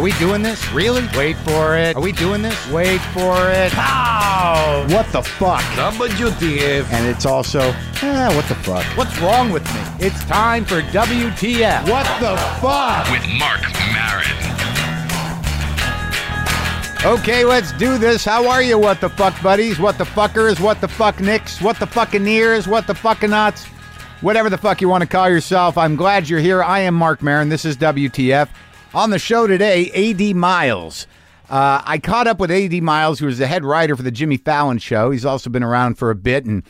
Are we doing this? Really? Wait for it. Are we doing this? Wait for it. How? What the fuck? WTF. And it's also, eh, what the fuck? What's wrong with me? It's time for WTF. What the fuck? with Marc Maron. Okay, let's do this. How are you, what the fuck buddies? What the fuckers? What the fuck nicks? What the fucking ears? What the fucking nuts? Whatever the fuck you want to call yourself, I'm glad you're here. I am Marc Maron. This is WTF. On the show today, AD Miles. Uh, I caught up with AD Miles, who is the head writer for the Jimmy Fallon show. He's also been around for a bit, and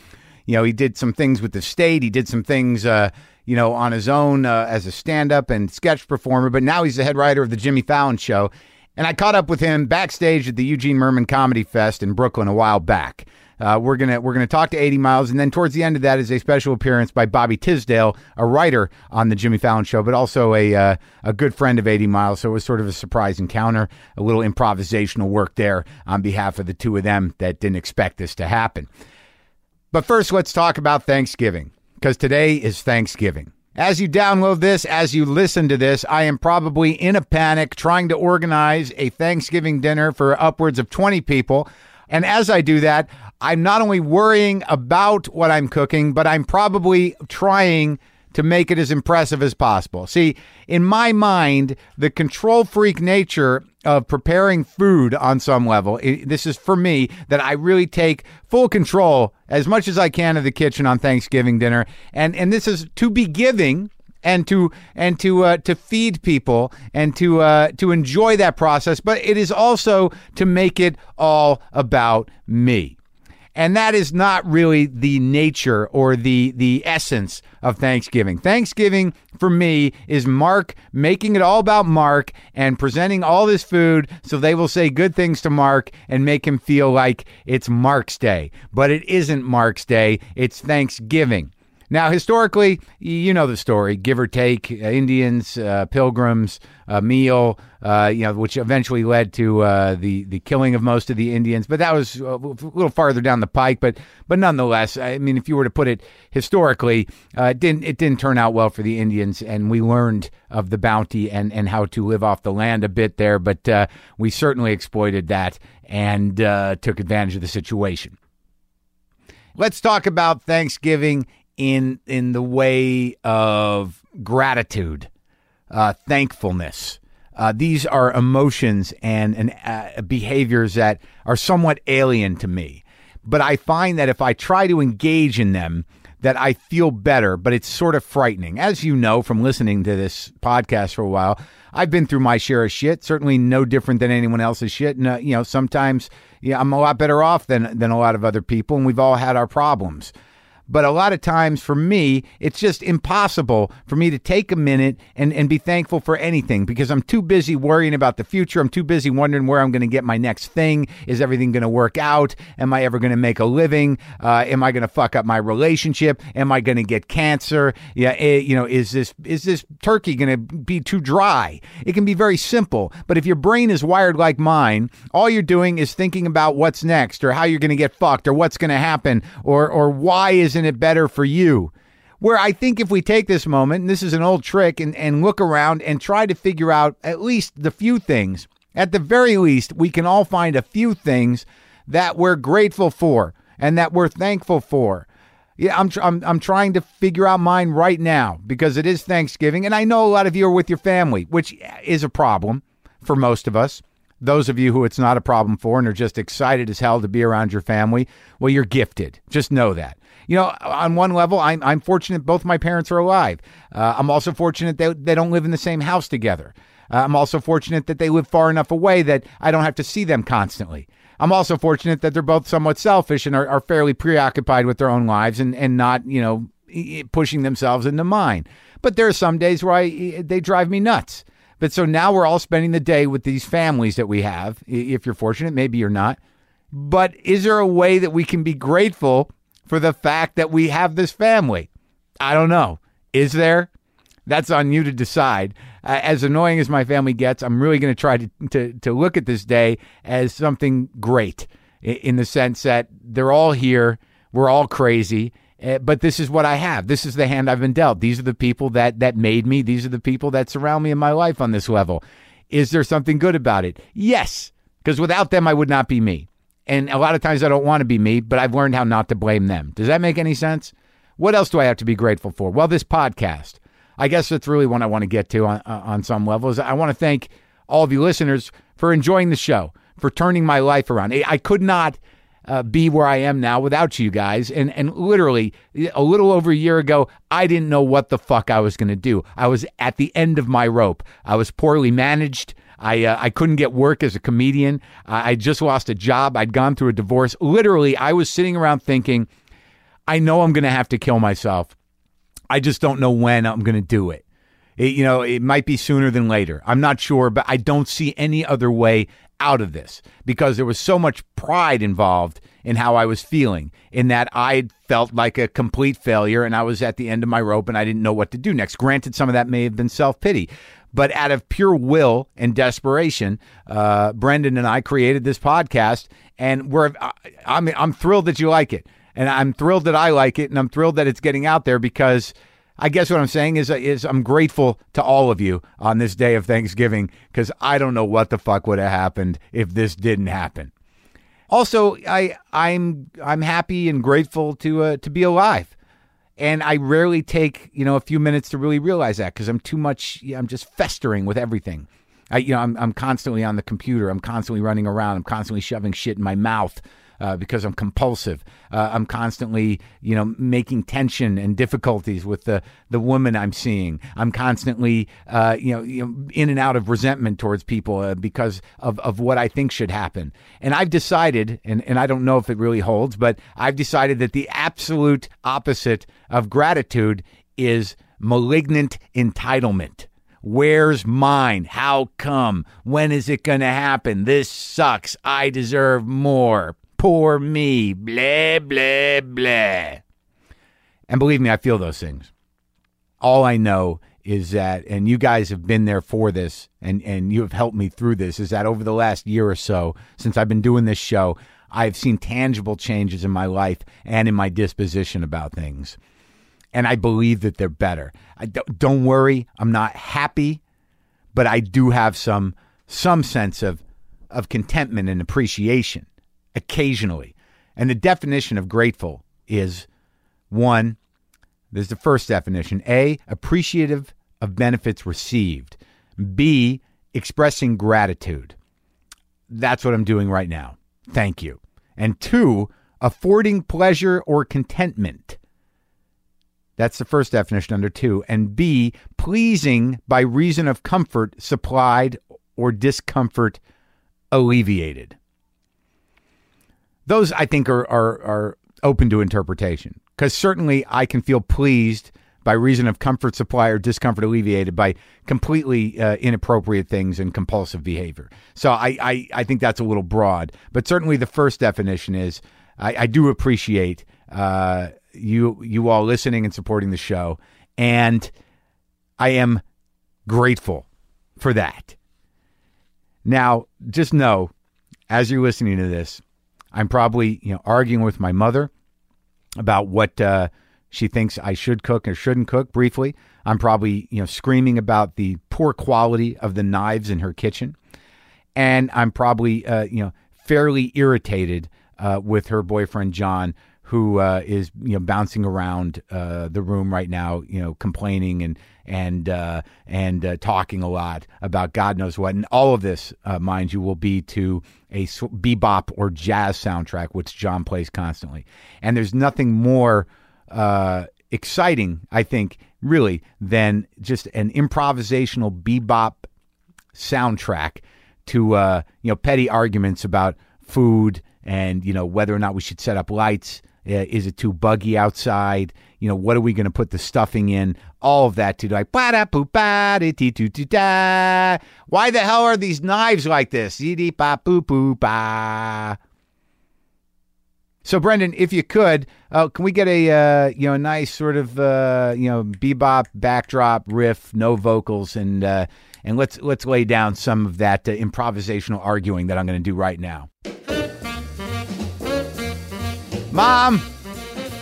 you know he did some things with the state. He did some things, uh, you know, on his own uh, as a stand-up and sketch performer. But now he's the head writer of the Jimmy Fallon show, and I caught up with him backstage at the Eugene Mirman Comedy Fest in Brooklyn a while back. Uh, we're gonna we're gonna talk to AD Miles, and then towards the end of that is a special appearance by Bobby Tisdale, a writer on the Jimmy Fallon show, but also a uh, a good friend of AD Miles. So it was sort of a surprise encounter, a little improvisational work there on behalf of the two of them that didn't expect this to happen. But first, let's talk about Thanksgiving because today is Thanksgiving. As you download this, as you listen to this, I am probably in a panic trying to organize a Thanksgiving dinner for upwards of 20 people. And as I do that, I'm not only worrying about what I'm cooking, but I'm probably trying to make it as impressive as possible. See, in my mind, the control freak nature of preparing food on some level, i this is for me that I really take full control as much as I can of the kitchen on Thanksgiving dinner. And and this is to be giving and to and to uh, to feed people and to uh, to enjoy that process, but it is also to make it all about me. And that is not really the nature or the the essence of Thanksgiving. Thanksgiving for me is Marc making it all about Marc and presenting all this food so they will say good things to Marc and make him feel like it's Marc's day. But it isn't Marc's day, it's Thanksgiving. Now, historically, you know the story: give or take, uh, Indians, uh, pilgrims, a meal, uh, you know, which eventually led to uh, the the killing of most of the Indians. But that was a little farther down the pike. But but nonetheless, I mean, if you were to put it historically, uh, it didn't it didn't turn out well for the Indians, and we learned of the bounty and and how to live off the land a bit there. But uh, we certainly exploited that and took advantage of the situation. Let's talk about Thanksgiving in in the way of gratitude, uh, thankfulness. Uh, these are emotions and and uh, behaviors that are somewhat alien to me, but I find that if I try to engage in them, that I feel better. But it's sort of frightening, as you know from listening to this podcast for a while. I've been through my share of shit. Certainly, no different than anyone else's shit. And uh, you know, sometimes yeah, I'm a lot better off than than a lot of other people, and we've all had our problems. But a lot of times for me, it's just impossible for me to take a minute and, and be thankful for anything because I'm too busy worrying about the future. I'm too busy wondering where I'm going to get my next thing. Is everything going to work out? Am I ever going to make a living? Uh, am I going to fuck up my relationship? Am I going to get cancer? Yeah, eh, you know, is this is this turkey going to be too dry? It can be very simple, but if your brain is wired like mine, all you're doing is thinking about what's next or how you're going to get fucked or what's going to happen or or why isn't it better for you? Where I think if we take this moment, and this is an old trick, and, and look around and try to figure out at least the few things, at the very least, we can all find a few things that we're grateful for and that we're thankful for. Yeah, I'm, tr- I'm, I'm trying to figure out mine right now because it is Thanksgiving, and I know a lot of you are with your family, which is a problem for most of us. Those of you who it's not a problem for and are just excited as hell to be around your family, well, you're gifted. Just know that. You know, on one level, I'm, I'm fortunate both my parents are alive. Uh, I'm also fortunate that they don't live in the same house together. Uh, I'm also fortunate that they live far enough away that I don't have to see them constantly. I'm also fortunate that they're both somewhat selfish and are, are fairly preoccupied with their own lives and, and not, you know, pushing themselves into mine. But there are some days where I, they drive me nuts. But so now we're all spending the day with these families that we have. If you're fortunate, maybe you're not. But is there a way that we can be grateful for the fact that we have this family? I don't know. Is there? That's on you to decide. Uh, as annoying as my family gets, I'm really going to try to, to look at this day as something great in the sense that they're all here. We're all crazy. Uh, but this is what I have. This is the hand I've been dealt. These are the people that that made me. These are the people that surround me in my life on this level. Is there something good about it? Yes, because without them, I would not be me. And a lot of times I don't want to be me, but I've learned how not to blame them. Does that make any sense? What else do I have to be grateful for? Well, this podcast. I guess that's really what I want to get to on, on some levels. I want to thank all of you listeners for enjoying the show, for turning my life around. I could not uh, be where I am now without you guys. And and literally a little over a year ago, I didn't know what the fuck I was going to do. I was at the end of my rope. I was poorly managed. I uh, I couldn't get work as a comedian. I just lost a job. I'd gone through a divorce. Literally, I was sitting around thinking, I know I'm going to have to kill myself. I just don't know when I'm going to do it. it. You know, it might be sooner than later. I'm not sure, but I don't see any other way out of this because there was so much pride involved in how I was feeling, in that I felt like a complete failure and I was at the end of my rope and I didn't know what to do next. Granted, some of that may have been self pity, but out of pure will and desperation, uh, Brendan and I created this podcast, and we're I mean I'm thrilled that you like it, and I'm thrilled that I like it, and I'm thrilled that it's getting out there because I guess what I'm saying is is I'm grateful to all of you on this day of Thanksgiving because I don't know what the fuck would have happened if this didn't happen. Also, I I'm I'm happy and grateful to uh, to be alive. And I rarely take, you know, a few minutes to really realize that because I'm too much I'm just festering with everything. I you know, I'm I'm constantly on the computer, I'm constantly running around, I'm constantly shoving shit in my mouth uh, because I'm compulsive. Uh, I'm constantly, you know, making tension and difficulties with the the woman I'm seeing. I'm constantly, uh, you, know, you know, in and out of resentment towards people uh, because of of what I think should happen. And I've decided, and and I don't know if it really holds, but I've decided that the absolute opposite of gratitude is malignant entitlement. Where's mine? How come? When is it going to happen? This sucks. I deserve more poor me, blah, blah, blah. And believe me, I feel those things. All I know is that, and you guys have been there for this, and, and you have helped me through this, is that over the last year or so, since I've been doing this show, I've seen tangible changes in my life and in my disposition about things. And I believe that they're better. I don't, don't worry, I'm not happy, but I do have some some sense of of contentment and appreciation occasionally. And the definition of grateful is one, there's the first definition A, appreciative of benefits received. B, expressing gratitude. That's what I'm doing right now. Thank you. And two, affording pleasure or contentment. That's the first definition under two. And B, pleasing by reason of comfort supplied or discomfort alleviated. Those I think are are, are open to interpretation because certainly I can feel pleased by reason of comfort supply or discomfort alleviated by completely uh, inappropriate things and compulsive behavior. So I, I, I think that's a little broad, but certainly the first definition is I, I do appreciate uh, you you all listening and supporting the show, and I am grateful for that. Now, just know, as you're listening to this, I'm probably you know arguing with my mother about what uh, she thinks I should cook or shouldn't cook. Briefly, I'm probably you know screaming about the poor quality of the knives in her kitchen, and I'm probably uh, you know fairly irritated uh, with her boyfriend John who uh, is you know bouncing around uh, the room right now, you know, complaining and and uh, and uh, talking a lot about God knows what, and all of this, uh, mind you, will be to a bebop or jazz soundtrack, which John plays constantly. And there's nothing more uh, exciting, I think, really, than just an improvisational bebop soundtrack to you know petty arguments about food and you know whether or not we should set up lights uh, is it too buggy outside? You know, what are we going to put the stuffing in? All of that to like, why the hell are these knives like this? So, Brendan, if you could, uh, can we get a uh, you know a nice sort of uh, you know bebop backdrop riff, no vocals, and uh, and let's let's lay down some of that uh, improvisational arguing that I'm going to do right now. Mom,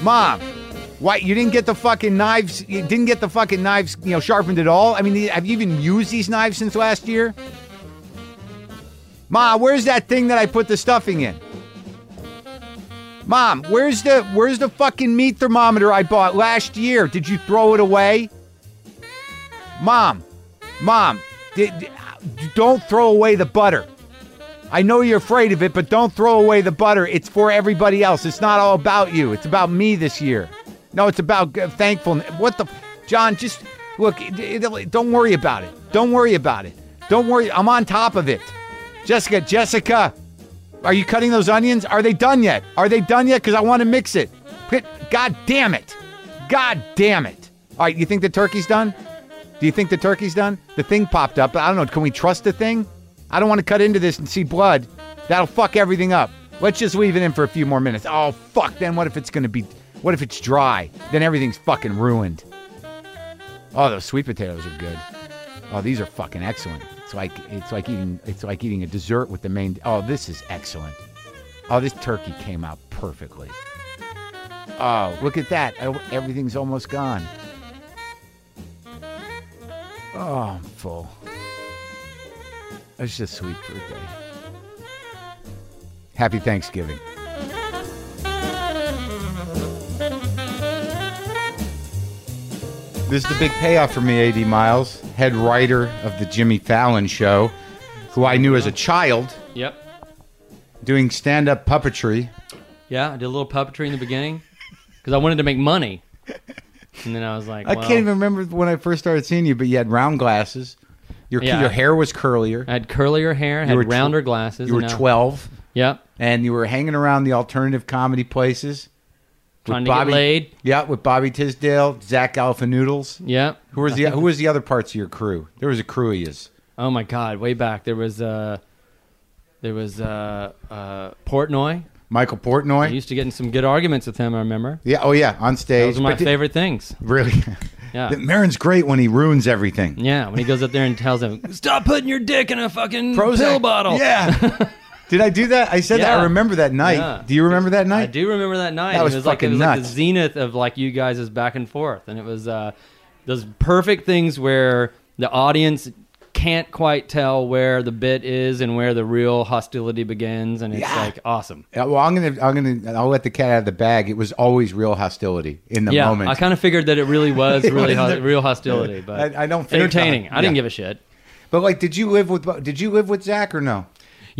mom, why you didn't get the fucking knives? You didn't get the fucking knives, you know, sharpened at all. I mean, have you even used these knives since last year? Ma, where's that thing that I put the stuffing in? Mom, where's the where's the fucking meat thermometer I bought last year? Did you throw it away? Mom, Mom, did, don't throw away the butter. I know you're afraid of it, but don't throw away the butter. It's for everybody else. It's not all about you. It's about me this year. No, it's about thankfulness. What the, John? Just look. Don't worry about it. Don't worry about it. Don't worry. I'm on top of it. Jessica, Jessica, are you cutting those onions? Are they done yet? Are they done yet? Because I want to mix it. God damn it. God damn it. All right, you think the turkey's done? Do you think the turkey's done? The thing popped up. I don't know. Can we trust the thing? I don't want to cut into this and see blood. That'll fuck everything up. Let's just leave it in for a few more minutes. Oh, fuck. Then what if it's going to be, what if it's dry? Then everything's fucking ruined. Oh, those sweet potatoes are good. Oh, these are fucking excellent. It's like it's like eating it's like eating a dessert with the main. Oh, this is excellent. Oh, this turkey came out perfectly. Oh, look at that. Oh, Everything's almost gone. Oh, I'm full. It's just a sweet birthday. Happy Thanksgiving. This is the big payoff for me, AD Miles, head writer of the Jimmy Fallon show, who I knew as a child Yep. doing stand up puppetry. Yeah, I did a little puppetry in the beginning because I wanted to make money, and then I was like, I can't even remember when I first started seeing you, but you had round glasses. Your, Yeah. your hair was curlier. I had curlier hair, You had tw- rounder glasses. You were now- 12, Yep. and you were hanging around the alternative comedy places. Trying to get laid. Yeah, with Bobby Tisdale, Zach Galifianakis. Yep. Who was I the Who was the other parts of your crew? There was a crew of yous. Oh my God! Way back there was uh, there was uh, uh, Portnoy. Michael I Portnoy. used to get in some good arguments with him. I remember. yeah, oh yeah, on stage. Those are my But did- favorite things. Really? Yeah. Maron's great when he ruins everything. Yeah, when he goes up there and tells him, "Stop putting your dick in a fucking Prozac. pill bottle." Yeah. Did I do that? I said that. I remember that night. Yeah. Do you remember that night? I do remember that night. That was it was like it fucking was like nuts. the zenith of like you guys' back and forth, and it was uh, those perfect things where the audience can't quite tell where the bit is and where the real hostility begins, and it's Yeah. like awesome. Yeah, well, I'm gonna, I'm gonna, I'll let the cat out of the bag. It was always real hostility in the yeah, moment. I kind of figured that it really was really ho- the- real hostility, but I- I don't entertaining. I didn't give a shit. but like, did you live with, did you live with Zach or no?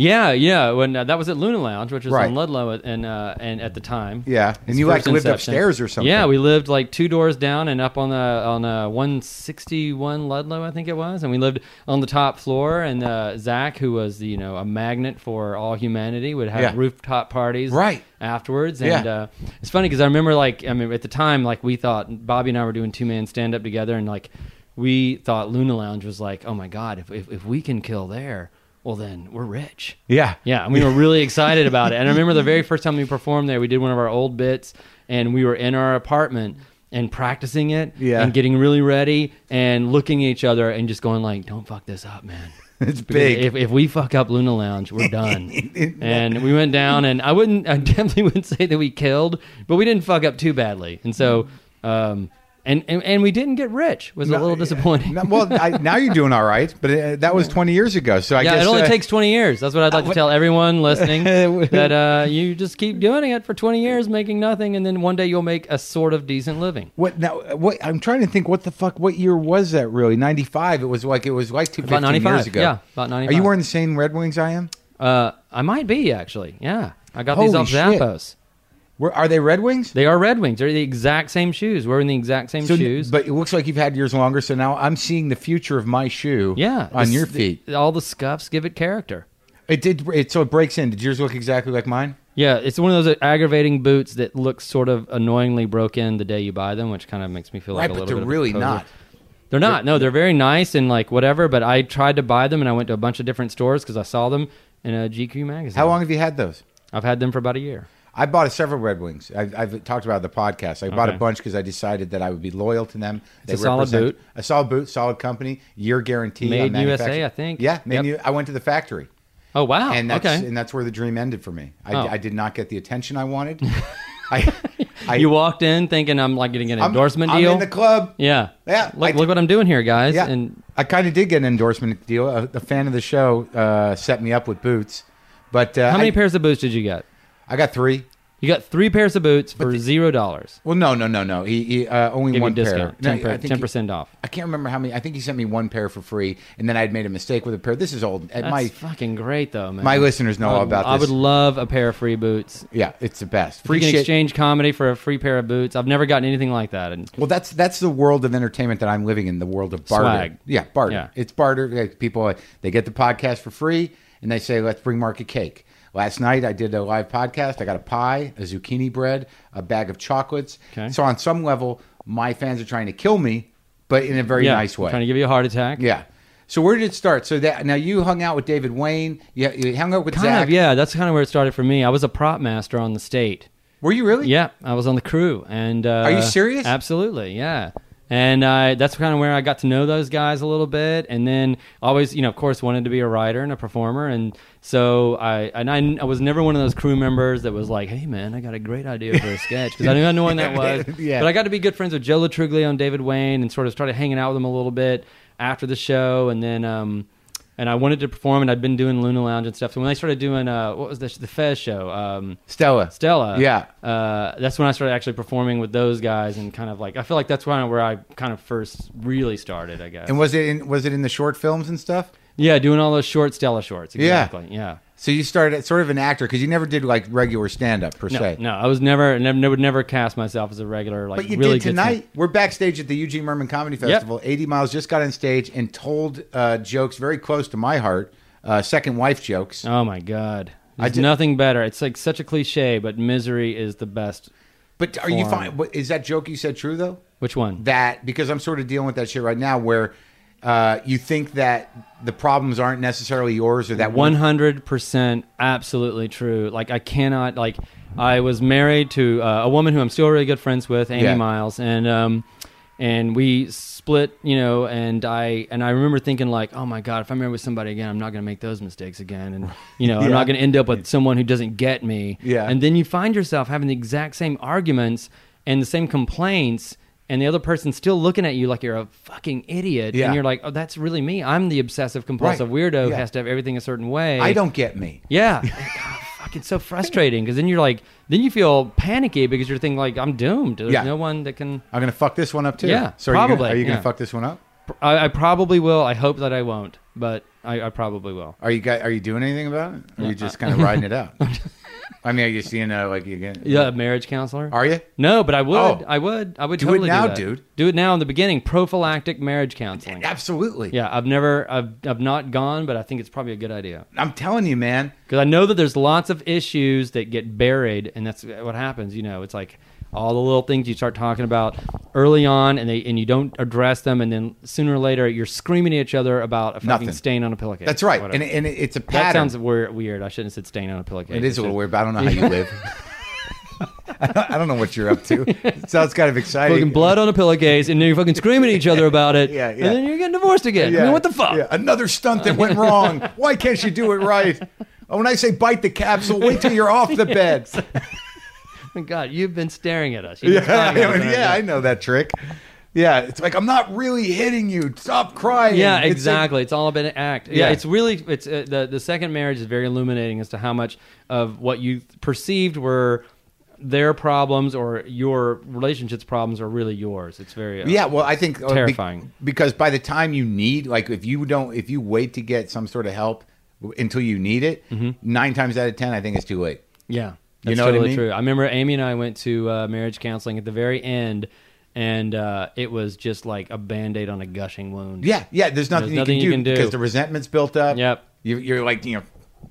Yeah, yeah. When uh, that was at Luna Lounge, which was Right. on Ludlow, at- and uh, and at the time, Yeah, and Its you like first lived upstairs or something. Yeah, we lived like two doors down and up on the on uh, 161 Ludlow, I think it was, and we lived on the top floor. And uh, Zach, who was you know a magnet for all humanity, would have Yeah. rooftop parties Right. afterwards. And Yeah. uh, it's funny because I remember like I mean at the time like we thought Bobby and I were doing two man stand up together, and like we thought Luna Lounge was like, oh my god, if if, if we can kill there. Well, then we're rich. yeah, Yeah, and we were really excited about it. And I remember the very first time we performed there, we did one of our old bits, and we were in our apartment and practicing it, Yeah. and getting really ready, and looking at each other, and just going like, "Don't fuck this up, man." It's Because big. If, if we fuck up Luna Lounge, we're done. and we went down, and I wouldn't, I definitely wouldn't say that we killed, but we didn't fuck up too badly. And so, um, and, and and we didn't get rich. Was a little disappointing. No, well, I, now you're doing all right, but uh, that was 20 years ago. So I yeah, guess it only uh, takes 20 years. That's what I'd like to tell everyone listening that uh, you just keep doing it for 20 years, making nothing, and then one day you'll make a sort of decent living. What now? What I'm trying to think. What the fuck? What year was that? Really? 95. It was like it was like two About 15 years ago. Yeah, about 95. Are you wearing the same Red Wings I am? Uh, I might be actually. Yeah, I got these Holy off shit. Zappos. Are they Red Wings? They are Red Wings. They're the exact same shoes. We're in the exact same So, shoes. but it looks like you've had yours longer. So now I'm seeing the future of my shoe. yeah, on this- your feet. all the scuffs give it character. It did. It so it breaks in. Did yours look exactly like mine? Yeah, it's one of those aggravating boots that looks sort of annoyingly broke in the day you buy them, which kind of makes me feel like right, a but little they're bit really of a poser. not. They're not. No, they're very nice and like whatever. But I tried to buy them, and I went to a bunch of different stores because I saw them in a GQ magazine. How long have you had those? I've had them for about a year. I bought several Red Wings. I've, I've talked about the podcast. I bought a bunch because I decided that I would be loyal to them. They a solid represent- boot. A solid boot, solid company, year guarantee. Made USA. I think. Yeah, made Yep. U- I went to the factory, Oh wow. and that's okay. and that's where the dream ended for me. I, Oh. I did not get the attention I wanted. I, I you walked in thinking I'm like getting an I'm- endorsement I'm deal. in the club. yeah. Yeah, Look, I- look what I'm doing here, guys. Yeah, And I kind of did get an endorsement deal. A, a fan of the show uh, set me up with boots, but uh, How many pairs of boots did you get? I got three. You got three pairs of boots for zero dollars. Well, no, no, no, no. He, he uh, only Give you a one pair. discount, No, I ten think he- percent off. I can't remember how many. I think he sent me one pair for free, and then I'd made a mistake with a pair. This is old. At That's my fucking great though, man. my listeners know I all would- about I this. would love a pair of free boots. yeah, it's the best. Free Free you can shit. exchange comedy for a free pair of boots. I've never gotten anything like that. And Well, that's that's the world of entertainment that I'm living in. The world of barter. Swag. Yeah, barter. Yeah. It's barter. Like, People they get the podcast for free, and they say, "Let's bring Marc a cake." Last night I did a live podcast. I got a pie, a zucchini bread, a bag of chocolates. Okay. So on some level, my fans are trying to kill me, but in a very yeah, nice way. trying to give you a heart attack. Yeah. So where did it start? So that now you hung out with David Wain. You, you hung out with Kind Zach. of, yeah. That's kind of where it started for me. I was a prop master on the state. Were you really? Yeah, I was on the crew, and uh, Are you serious? Absolutely, yeah. And I, that's kind of where I got to know those guys a little bit, and then always, you know, of course, wanted to be a writer and a performer, and so I, and I, I was never one of those crew members that was like, "Hey, man, I got a great idea for a sketch," because I didn't know when that was. Yeah. But I got to be good friends with Joe Lo Truglio and David Wain, and sort of started hanging out with them a little bit after the show, and then. um and I wanted to perform, and I'd been doing Luna Lounge and stuff. So when I started doing, uh, what was the the Fez show? Um, Stella. Stella. Yeah. Uh, that's when I started actually performing with those guys and kind of like I feel like that's of where I kind of first really started, I guess. And was it in was it in the short films and stuff? yeah, doing all those short Stella shorts. Yeah. Exactly. Yeah. So you started as sort of an actor because you never did like regular stand up per No, se. no, I was never, never, would never cast myself as a regular like But you really did tonight. We're backstage at the Eugene Mirman Comedy Festival. AD Miles just got on stage and told uh, jokes very close to my heart, uh, second wife jokes. Oh my god. I There's did- nothing better. It's like such a cliche, but misery is the best. But are you fine? Is that joke you said true though? Which one? That because I'm sort of dealing with that shit right now, where uh, you think that the problems aren't necessarily yours, or that One one. hundred percent, absolutely true. Like I cannot like. I was married to uh, a woman who I'm still really good friends with, Amy Yeah. Miles, and um, and we split. You know, and I and I remember thinking like, oh my god, if I'm married with somebody again, I'm not going to make those mistakes again, and you know, I'm not going to end up with someone who doesn't get me. Yeah. And then you find yourself having the exact same arguments and the same complaints. And the other person's still looking at you like you're a fucking idiot, Yeah. and you're like, "Oh, that's really me. I'm the obsessive compulsive Right. weirdo who Yeah. has to have everything a certain way." I don't get me. Yeah. God, oh, fuck, it's so frustrating because then you're like, then you feel panicky because you're thinking like, I'm doomed. There's Yeah. no one that can. I'm gonna fuck this one up too. Yeah, So are you gonna- probably, are you gonna yeah. fuck this one up? I, I probably will. I hope that I won't, but I, I probably will. Are you guys, are you doing anything about it? Or are you just kind of riding it out? I mean, are you seeing uh, like you get? Yeah, a marriage counselor. Are you? No, but I would. Oh. I would. I would Do it totally now, do that. dude. Do it now in the beginning. Prophylactic marriage counseling. Absolutely. Yeah, I've never, I've, I've not gone, but I think it's probably a good idea I'm telling you, man. because I know that there's lots of issues that get buried, and that's what happens. You know, it's like all the little things you start talking about early on, and they and you don't address them, and then sooner or later you're screaming at each other about a fucking Nothing. stain on a pillowcase. That's right. And, and it's a that sounds weird. Weird. I shouldn't have said stain on a pillowcase. It is a little weird, but I don't know how you live. I don't- I don't know what you're up to. It sounds kind of exciting. Fucking blood on a pillowcase, and then you're fucking screaming at each other about it, Yeah, yeah. and then you're getting divorced again. I mean, what the fuck? Yeah, Another stunt that went wrong. Why can't you do it right? Oh, when I say bite the capsule, wait till you're off the bed. God, you've been staring at us. Yeah, staring yeah, I know that trick. Yeah, it's like I'm not really hitting you. Stop crying. Yeah, It's like- exactly. It's all about an act. Yeah, Yeah. it's really it's uh, the the second marriage is very illuminating as to how much of what you perceived were their problems or your relationship's problems are really yours. It's very uh, Yeah, well, I think uh, be- Terrifying. because by the time you need, like, if you don't, if you wait to get some sort of help until you need it, Mm-hmm. nine times out of ten, I think it's too late. Yeah, You that's know what I totally mean? true. I remember Amy and I went to uh, marriage counseling at the very end, and uh, it was just like a band aid on a gushing wound. Yeah, yeah. There's nothing, nothing you, you can can do. because the resentment's built up. Yep. You, you're like you know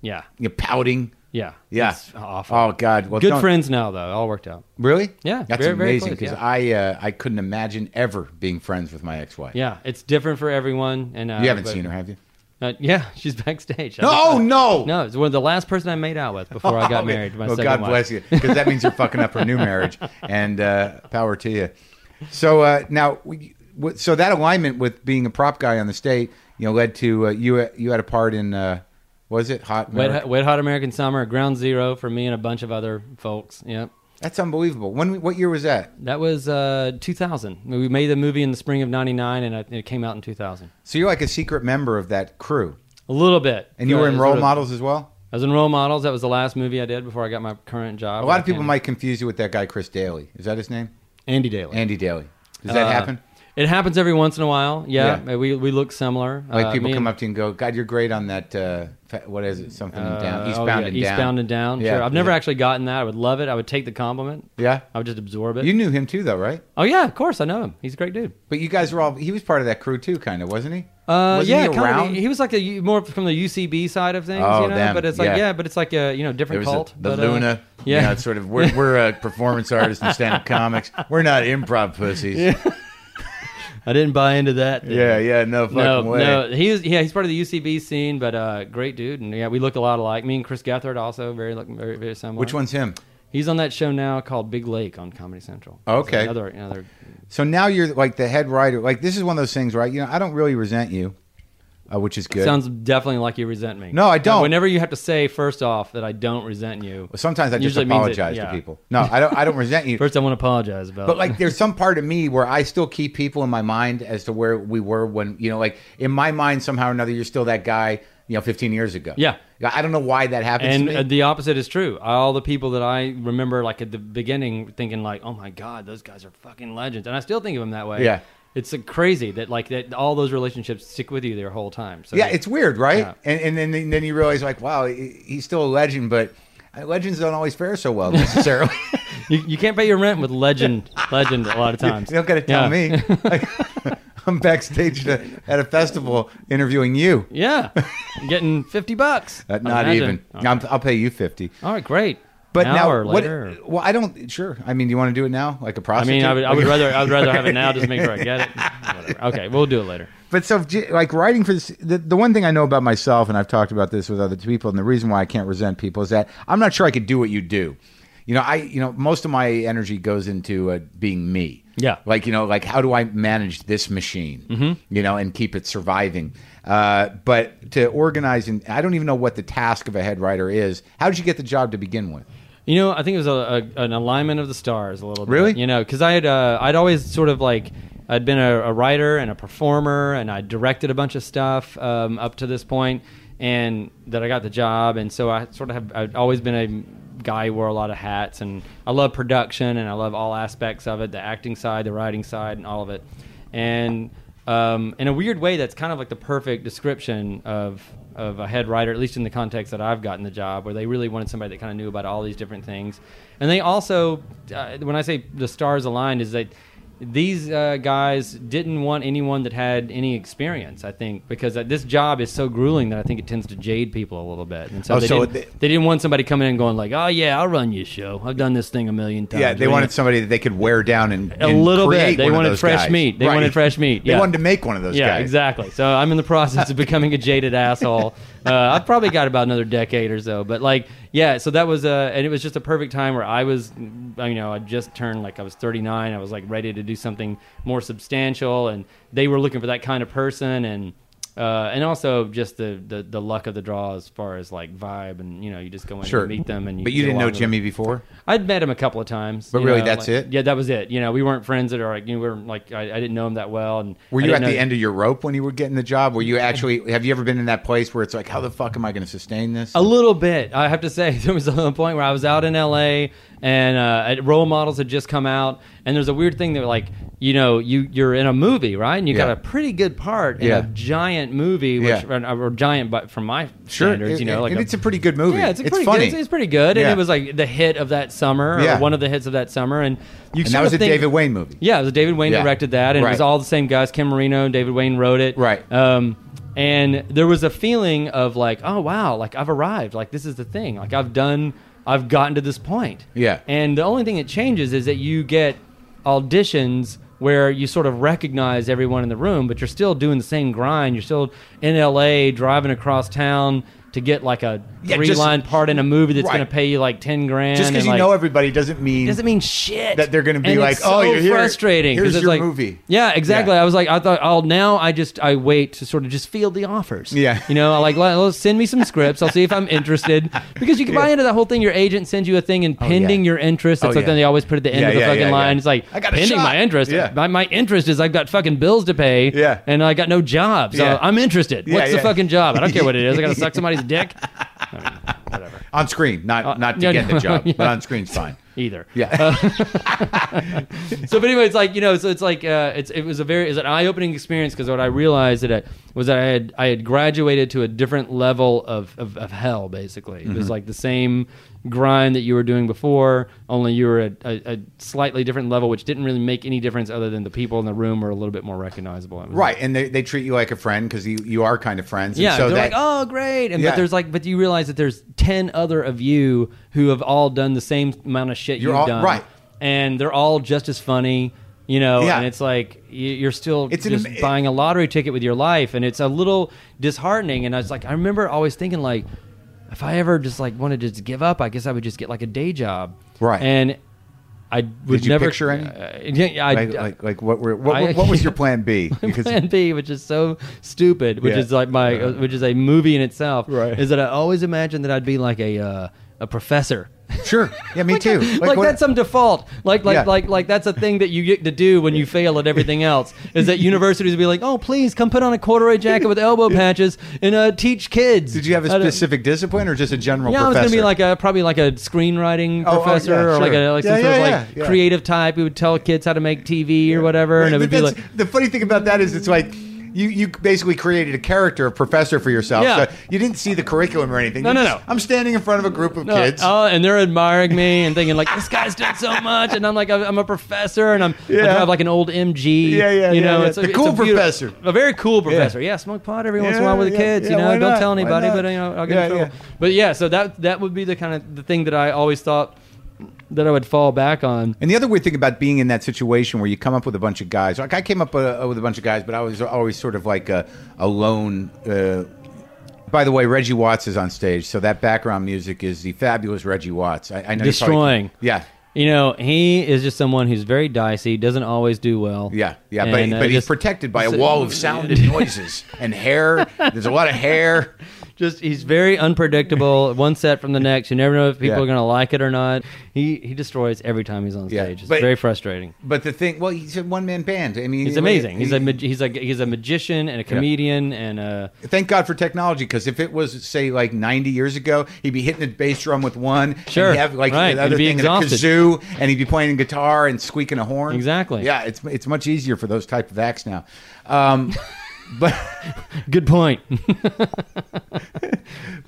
yeah, you're pouting. yeah, Yeah. It's awful. Oh God. Well, Good don't- friends now, though. All worked out. Really? Yeah, That's very, amazing because yeah. I uh, I couldn't imagine ever being friends with my ex-wife. Yeah, it's different for everyone. And uh, You haven't but- seen her, have you? Uh, yeah, she's backstage. No, oh, no. no. It's one of the last person I made out with before I got Oh, married. My well, God wife. bless you, because that means you're fucking up her new marriage, and uh, power to you. So uh, now, we, so that alignment with being a prop guy on the state, you know, led to uh, you. You had a part in, uh, was it Hot? Wet, Hot- Wet Hot American Summer, Ground Zero for me and a bunch of other folks. Yep. That's unbelievable. When? What year was that? That was uh, 2000. We made the movie in the spring of '99, and it came out in 2000. So you're like a secret member of that crew, A little bit. and you were in Uh, role sort of- models as well. I was in Role Models. That was the last movie I did before I got my current job. A lot of people might confuse you with that guy Chris Daly. Is that his name? Andy Daly. Andy Daly. Does that Uh, happen? It happens every once in a while. Yeah, Yeah. we we look similar. Like Uh, people come and- up to you and go, "God, you're great on that. Uh, what is it? Something uh, down, oh, Eastbound yeah, and down. Eastbound and down. Yeah, sure. I've never yeah. actually gotten that. I would love it. I would take the compliment. Yeah, I would just absorb it. you knew him too, though, right? oh yeah, of course I know him. He's a great dude. But you guys were all. He was part of that crew too, kind of, wasn't he? Uh, yeah, he kinda- he was like a, more from the UCB side of things, Oh, you know. them, but it's like yeah. yeah. but it's like a you know different cult. the, the but, uh, Luna. yeah. you know, it's sort of we're we're uh, performance artist and stand-up comics. We're not improv pussies. I didn't buy into that. Yeah, yeah, no fucking No, way. no, he was yeah, he's part of the UCB scene, but uh, great dude, and yeah, we look a lot alike. Me and Chris Gethard also very look very very similar. Which one's him? He's on that show now called Big Lake on Comedy Central. Okay. So another another. So now you're like the head writer. Like this is one of those things, right? You know, I don't really resent you, uh, which is good. Sounds definitely like you resent me. No, I don't. Whenever you have to say first off that I don't resent you, Sometimes I just Usually means it- apologize yeah. to people. No, I don't. I don't resent you. first I want to apologize about. But like, there's some part of me where I still keep people in my mind as to where we were when you know, like in my mind, somehow or another, you're still that guy. You know, 15 years ago. Yeah. I don't know why that happens. and to me. uh, the opposite is true. All the people that I remember, like at the beginning, thinking like, "Oh my god, those guys are fucking legends," and I still think of them that way. Yeah. It's crazy that like that all those relationships stick with you their whole time. So yeah, it's weird, right? Yeah. And and then then you realize like, wow, he's still a legend, but uh, legends don't always fare so well necessarily. you, you can't pay your rent with legend, legend a lot of times. you don't got to tell Yeah. me. Like, I'm backstage at a, at a festival interviewing you. Yeah, getting fifty bucks. Uh, not even. I'm, I'll pay you 50. All right, great. But Now now, or what? later, or- Well, I don't. Sure. I mean, do you want to do it now, like a I prostitute? mean, I would, I would rather I would rather have it now just make sure I get it. Whatever. Okay, we'll do it later. But so, like writing for this, the, the one thing I know about myself, and I've talked about this with other people, and the reason why I can't resent people is that I'm not sure I could do what you do. You know, I, you know, most of my energy goes into uh, being me. Yeah. Like, you know, like how do I manage this machine? Mm-hmm. You know, and keep it surviving. Uh, but to organize, and I don't even know what the task of a head writer is. How did you get the job to begin with? You know, I think it was a, a, an alignment of the stars a little bit. Really? You know, because I had uh, I'd always sort of like I'd been a, a writer and a performer, and I directed a bunch of stuff um, up to this point, and that I got the job, and so I sort of have I've always been a guy who wore a lot of hats, and I love production, and I love all aspects of it, the acting side, the writing side, and all of it, and um, in a weird way, that's kind of like the perfect description of of a head writer, at least in the context that I've gotten the job, where they really wanted somebody that kind of knew about all these different things. And they also, uh, when I say the stars aligned, is that these uh, guys didn't want anyone that had any experience. I think because uh, this job is so grueling that I think it tends to jade people a little bit. And so, Oh, they, so didn't, they- they didn't want somebody coming in and going like, "Oh yeah, I'll run you a show. I've done this thing a million times." Yeah, they You wanted somebody that they could wear down and A little bit. They wanted fresh guys. meat. They Right. wanted fresh meat. They wanted to make one of those yeah, guys. exactly. So I'm in the process of becoming a jaded asshole. Uh, I've probably got about another decade or so, but like, yeah. So that was uh, and it was just a perfect time where I was, you know, I just turned like I was 39. I was like ready to do something more substantial, and they were looking for that kind of person, and uh, and also just the, the the luck of the draw as far as like vibe, and you know, you just go in Sure. and meet them, and you But you didn't know. Jimmy before? I'd met him a couple of times. But really, know, that's like- it? Yeah, that was it. You know, we weren't friends that are like you know, we were like I, I didn't know him that well, and Were you at the end of your rope when you were getting the job? Were you actually? Have you ever been in that place where it's like, how the fuck am I going to sustain this? A little bit. I have to say, there was a point where I was out in L.A. and uh, role models had just come out, and there's a weird thing that like you know you you're in a movie right, and you Yeah. got a pretty good part in Yeah. a giant movie, which Yeah. or, or giant, but from my Sure, standards, you know, and- like a- it's a pretty good movie. Yeah, it's, a pretty funny. good. It's, it's pretty good, and it was like the hit of that summer, Yeah. one of the hits of that summer, and you and that was a think- David Wain movie. Yeah, it was David Wain Yeah. directed that, and it was all the same guys. Ken Marino, David Wain wrote it. Right. Um, and there was a feeling of like, oh wow, like I've arrived. Like this is the thing. Like I've done. I've gotten to this point. Yeah. And the only thing that changes is that you get auditions where you sort of recognize everyone in the room, but you're still doing the same grind. You're still in LA, driving across town, to get like a Yeah, three just- line part in a movie that's Right. going to pay you like ten grand. Just because you like, know everybody doesn't mean doesn't mean shit that they're gonna be And like, "Oh, you're here. frustrating. Here's it's your like, movie. yeah exactly Yeah. i was like i thought oh now i just i wait to sort of just field the offers Yeah. you know I like let's send me some scripts i'll see if i'm interested because you can buy into that whole thing your agent sends you a thing and oh, pending yeah. your interest Oh, it's something they always put at the end of the fucking line it's like I got pending shot. my interest Yeah. my, my interest is i've got fucking bills to pay Yeah. and i got no job so i'm interested what's the fucking job i don't care what it is i gotta suck somebody's dick whatever on screen, not Uh, not to no, get no, the job, yeah. but on screen's fine. either Yeah. so, but anyway, it's like you know, so it's like uh, it's it was a very it's an eye opening experience because what I realized that I, was that I had I had graduated to a different level of of, of hell. Basically, it Mm-hmm. was like the same grind that you were doing before, only you were at a, a slightly different level, which didn't really make any difference other than the people in the room were a little bit more recognizable. Right, and they, they treat you like a friend because you, you are kind of friends. and yeah, so they're that, like, oh, great, and Yeah. but there's like, but you realize that there's ten other of you who have all done the same amount of shit You're you've all- done, right. And they're all just as funny, you know. Yeah. And it's like you- you're still It's an just ama- buying a lottery ticket with your life, and it's a little disheartening. And I was like, I remember always thinking like, if I ever just like wanted to just give up, I guess I would just get like a day job, Right. And I would Did you never picture any? Uh, yeah, yeah, I, like, like like what were what, I- what was your plan B? my plan B, which is so stupid, which Yeah. is like my, uh, which is a movie in itself, Right. is that I always imagined that I'd be like a uh, a professor. Sure, yeah, me too. Like, what- that's some default. Like like Yeah. like like that's a thing that you get to do when you fail at everything else. Is that universities will be like, oh please come put on a corduroy jacket with elbow patches and uh, teach kids. Did you have a specific discipline or just a general? yeah, I was gonna be like a probably like a screenwriting Oh, oh, professor yeah, or like a like Yeah, some sort of like creative type who would tell kids how to make TV or whatever, and it would be like the funny thing about that is it's like. You, you basically created a character, a professor for yourself. Yeah. So you didn't see the curriculum or anything. No, You no, just- no. I'm standing in front of a group of No, kids. Oh, and they're admiring me and thinking like this guy's done so much, and I'm like I'm a professor, and I'm I drive like an old MG. Yeah, yeah, you know, yeah. it's a, The it's cool a professor. a very cool professor. Yeah, smoke pot every once in a while with the Yeah, kids. yeah, you know, don't not? tell anybody, but you know, I'll get Yeah, in trouble. yeah. But yeah, so that that would be the kind of the thing that I always thought that I would fall back on. And the other weird thing about being in that situation where you come up with a bunch of guys, like I came up uh, with a bunch of guys, but I was always sort of like a, a lone. Uh, by the way, Reggie Watts is on stage, so that background music is the fabulous Reggie Watts. I, I know you probably- Destroying. yeah, You know, he is just someone who's very dicey, doesn't always do well. yeah, yeah. But, uh, but he's just- protected by a wall of sound and noises and hair. There's a lot of hair. Just he's very unpredictable. one set from the next, you never know if people Yeah. are going to like it or not. He he destroys every time he's on Yeah, stage. It's but- very frustrating. But the thing, well, he's a one man band. I mean, He's he- amazing. He's a he's a he's a magician and a comedian and a Thank God for technology, because if it was say like 90 years ago, he'd be hitting the bass drum with one, Sure, have like right, the other thing, exhausted. a kazoo, and he'd be playing guitar and squeaking a horn. Exactly. Yeah, it's it's much easier for those type of acts now. Um, but good point.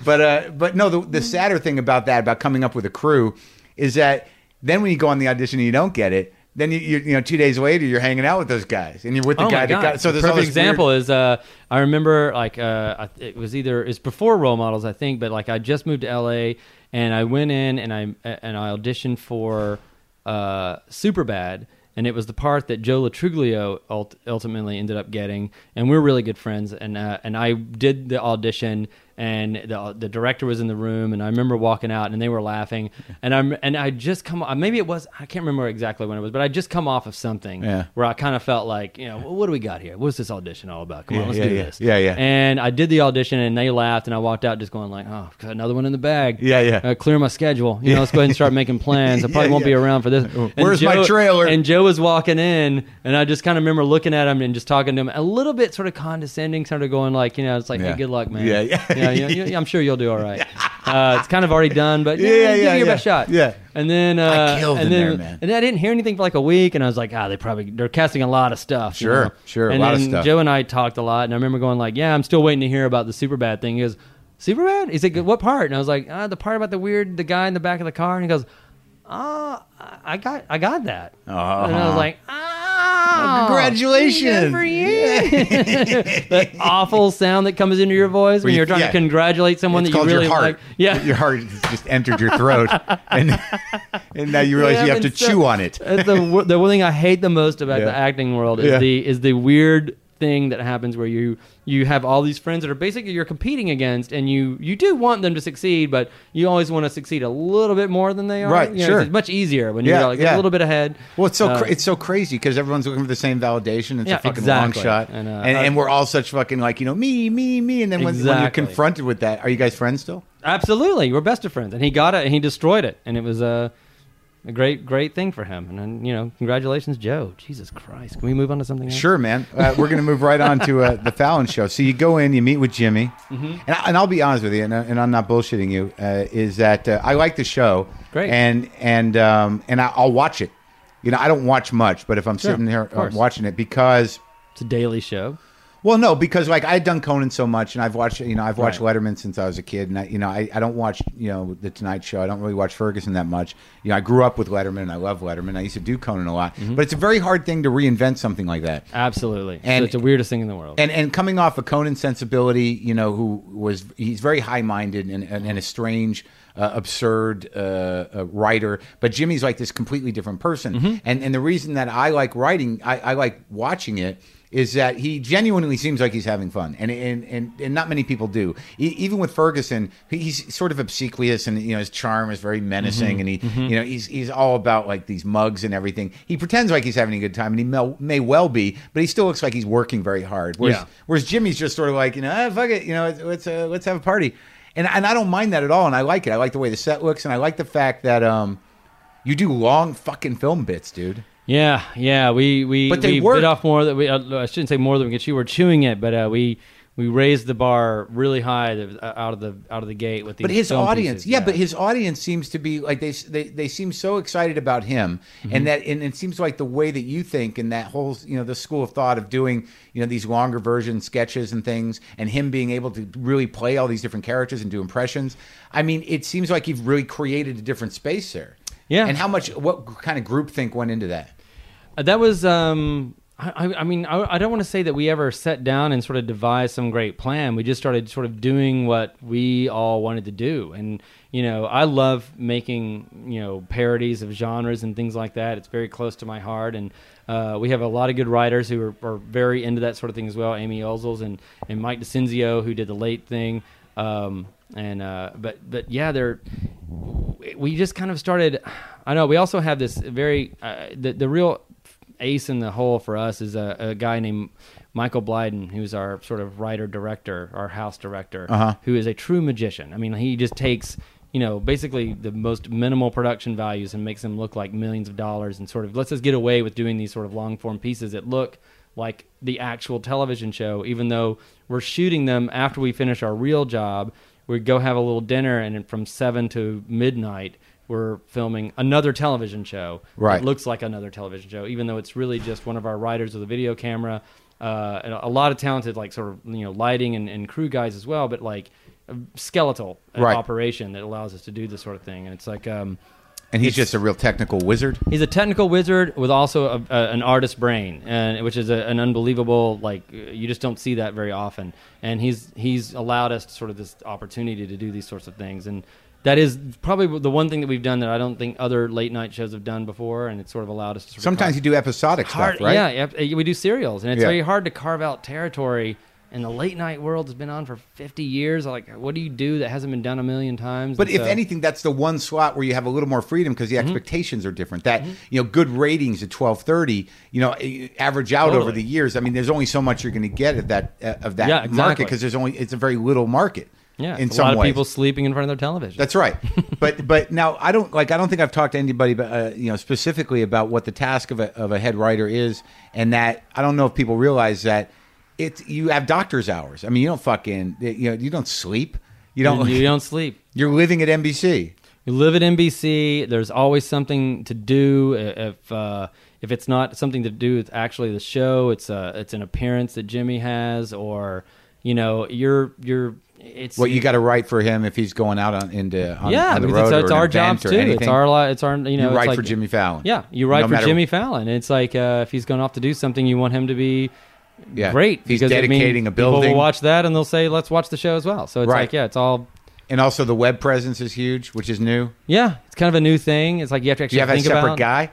but uh, but no, the, the sadder thing about that, about coming up with a crew, is that then when you go on the audition and you don't get it. Then you, you, you know, two days later, you're hanging out with those guys, and you're with the oh guy that got. So there's all perfect this weird- example is uh, I remember like uh, it was either it's before role models I think, but like I just moved to LA and I went in and I and I auditioned for uh, Superbad. And it was the part that Joe Lo Truglio ult- ultimately ended up getting, and we're really good friends. And uh, and I did the audition, and the the director was in the room, and I remember walking out, and they were laughing, and I'm and I just come maybe it was I can't remember exactly when it was, but I just come off of something Yeah. where I kind of felt like, you know, well, what do we got here? What's this audition all about? Come on, Yeah, let's yeah, do this. Yeah, yeah. And I did the audition, and they laughed, and I walked out just going like, oh, got another one in the bag. Yeah, yeah. Uh, clear my schedule. You know, let's go ahead and start making plans. I probably won't be around for this. And Where's my trailer? And Joe was walking in, and I just kind of remember looking at him and just talking to him a little bit, sort of condescending, sort of going like, you know, it's like, hey, good luck, man. Yeah, yeah. Yeah, yeah, yeah, I'm sure you'll do all right. Uh, it's kind of already done, but yeah, Yeah, yeah, give yeah, it your yeah. best shot. Yeah. And then uh, I killed and in then, there, man. And then I didn't hear anything for like a week, and I was like, ah, they probably they're casting a lot of stuff. you Sure, know? sure, a And lot of then stuff. Joe and I talked a lot, and I remember going like, yeah, I'm still waiting to hear about the Superbad thing. He goes, Superbad? He's like, what part? And I was like, ah, the part about the weird, the guy in the back of the car. And he goes, oh, I got, I got that. And I was like, oh, Congratulations. good for you. that awful sound that comes into your voice when you- you're trying yeah. to congratulate someone it's that you really like. Yeah. your heart just entered your throat, and and now you realize Yeah, you have to so- chew on it. The the one thing I hate the most about Yeah. the acting world is the is the weird thing that happens where you you have all these friends that are basically you're competing against, and you you do want them to succeed, but you always want to succeed a little bit more than they are. Right, You know, sure. It's much easier when you're Yeah, like yeah. a little bit ahead. Well, it's so Uh, cra- it's so crazy because everyone's looking for the same validation. It's Yeah, a fucking exactly. long shot, And, and, uh, and, we're all such fucking like you know me, me, me. And then when, when you're confronted with that, are you guys friends still? Absolutely, we're best of friends, and he got it, and he destroyed it, and it was a, a great, great thing for him. And then, you know, congratulations, Joe. Jesus Christ, can we move on to something else? Sure, man. Uh, we're going to move right on to uh, the Fallon show. So you go in, you meet with Jimmy, Mm-hmm. and, I, and I'll be honest with you, and, and I'm not bullshitting you. Uh, is that uh, I like the show, Great. and and um, and I, I'll watch it. You know, I don't watch much, but if I'm Sure, sitting there uh, watching it, because It's a daily show. Well, no, because like I had done Conan so much, and I've watched you know I've watched Right. Letterman since I was a kid, and I, you know I, I don't watch you know the Tonight Show. I don't really watch Ferguson that much. You know I grew up with Letterman, and I love Letterman. I used to do Conan a lot, Mm-hmm. but it's a very hard thing to reinvent something like that. Absolutely, And- so it's the weirdest thing in the world. And and coming off a Conan sensibility, you know, who was he's very high minded and, and, and a strange, uh, absurd uh, uh, writer. But Jimmy's like this completely different person. Mm-hmm. And and the reason that I like writing, I, I like watching it. Is that he genuinely seems like he's having fun, and and and, and not many people do. E- even with Ferguson, he's sort of obsequious, and you know his charm is very menacing, and he, you know, he's he's all about like these mugs and everything. He pretends like he's having a good time, and he may, may well be, but he still looks like he's working very hard. Whereas, Yeah. Whereas Jimmy's just sort of like, you know, ah, fuck it, you know, let's let's, uh, let's have a party, and and I don't mind that at all, and I like it. I like the way the set looks, and I like the fact that um, you do long fucking film bits, dude. Yeah, yeah, we we But they we work. bit off more that we. Uh, I shouldn't say more than we could chew. We're chewing it, but uh, we we raised the bar really high uh, out of the out of the gate with these. But his audience, pieces, yeah, but his audience seems to be like they they, they seem so excited about him, Mm-hmm. and that and it seems like the way that you think and that whole you know the school of thought of doing you know these longer version sketches and things, and him being able to really play all these different characters and do impressions. I mean, it seems like you've really created a different space there. Yeah. And how much? What kind of group think went into that? That was, um, I, I- mean, I, I don't want to say that we ever sat down and sort of devised some great plan. We just started sort of doing what we all wanted to do. And, you know, I love making, you know, parodies of genres and things like that. It's very close to my heart. And uh, we have a lot of good writers who are, are very into that sort of thing as well. Amy Ozols and, and Mike DiCenzo, who did the late thing. Um, and, uh, but, but yeah, they're, we just kind of started. I know we also have this very uh, the the real ace in the hole for us is a, a guy named Michael Blieden, who's our sort of writer director, our house director, Uh-huh. who is a true magician. I mean, he just takes you know basically the most minimal production values and makes them look like millions of dollars, and sort of lets us get away with doing these sort of long form pieces that look like the actual television show, even though we're shooting them after we finish our real job. We go have a little dinner, and from seven to midnight, we're filming another television show. Right. It looks like another television show, even though it's really just one of our writers with a video camera. Uh, and a lot of talented, like sort of you know, lighting and, and crew guys as well, but like a skeletal Right. operation that allows us to do this sort of thing. And it's like, um, And he's just a real technical wizard. He's a technical wizard with also a, a, an artist brain, and which is a, an unbelievable like you just don't see that very often. And he's he's allowed us sort of this opportunity to do these sorts of things, and that is probably the one thing that we've done that I don't think other late night shows have done before, and it's sort of allowed us to. Sort of Sometimes you do episodic hard, stuff, right? Yeah, we do serials, and it's Yeah. very hard to carve out territory. And the late night world has been on for 50 years. Like, what do you do that hasn't been done a million times? But And if so- Mm-hmm. anything, that's the one slot where you have a little more freedom because the expectations are different. That you know, good ratings at twelve thirty, you know, eh, average out over the years. I mean, there's only so much you're going to get at that uh, of that Yeah, market because there's only it's a very little market. Yeah, in a some lot of people sleeping in front of their television. That's right. but but now I don't like I don't think I've talked to anybody but uh, you know specifically about what the task of a of a head writer is and that I don't know if people realize that it's you have doctor's hours. I mean, you don't fucking you know, you don't sleep. You don't you don't sleep. you're living at NBC. You live at NBC. There's always something to do. If uh, if it's not something to do with actually the show, it's a it's an appearance that Jimmy has, or you know, you're you're. It's What you got to write for him if he's going out on into on, yeah, on the road it's, it's our job too. It's our it's our you know. you it's write like- for Jimmy Fallon. Yeah, you write No for matter- Jimmy Fallon. It's like uh, if he's going off to do something, you want him to be Yeah. great. He's because it means dedicating a People building. will watch that and they'll say, "Let's watch the show as well." So it's Right. like, yeah, it's all. And also the web presence is huge, which is new. Yeah, it's kind of a new thing. It's like you have to Do actually you have a think separate about. guy?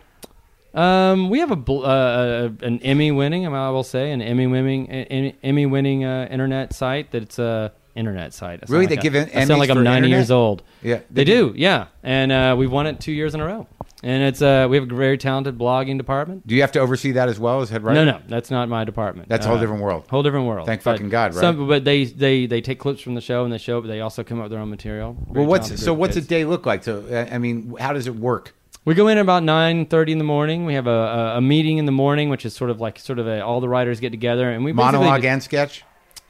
Um, we have a uh, an Emmy winning, I will say, an Emmy winning Emmy winning uh, internet site that's a internet site. I Really? like They I- give it I sound like I'm 90 internet? years old. Yeah, they, they do. Yeah, and uh, we've won it two years in a row. And it's uh, we have a very talented blogging department. Do you have to oversee that as well as head writer? No, no, that's not my department. That's a whole Uh, different world. Whole different world. Thank But fucking God, right? Some, but they, they they take clips from the show and they show, but they also come up with their own material. Very Well, what's so? group of What's a kids. day look like? So, I mean, how does it work? We go in at about nine thirty in the morning. We have a, a, a meeting in the morning, which is sort of like sort of a, all the writers get together and we basically Monologue and sketch.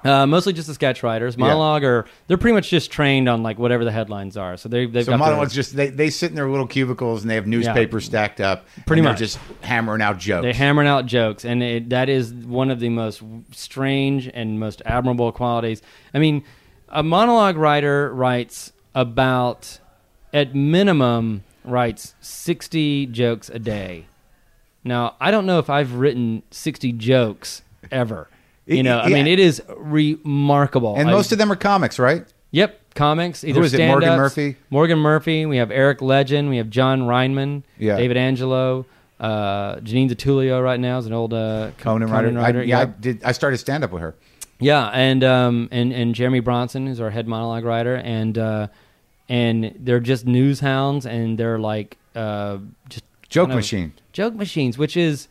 Uh, mostly just the sketch writers. Monologue are they're pretty much just trained on like whatever the headlines are. So they they've So got monologues their, just they, they sit in their little cubicles and they have newspapers stacked up. Pretty and they're much. just hammering out jokes. They're hammering out jokes, and it, that is one of the most strange and most admirable qualities. I mean, a monologue writer writes about, at minimum, writes 60 jokes a day. Now, I don't know if I've written 60 jokes ever. You know, I Yeah. mean, it is remarkable. and I- most of them are comics, right? Yep, comics. Either is it, Morgan. Murphy? Morgan Murphy. We have Eric Ledgin. We have Jon Rineman. Yeah. David Angelo. Uh, Janine Ditullio right now is an old uh, Conan writer. I, writer. yeah, I did. I started stand up with her. Yeah, and um, and and Jeremy Bronson is our head monologue writer, and uh, and they're just news hounds, and they're like uh, just Joke kind of- machine. joke machines, which is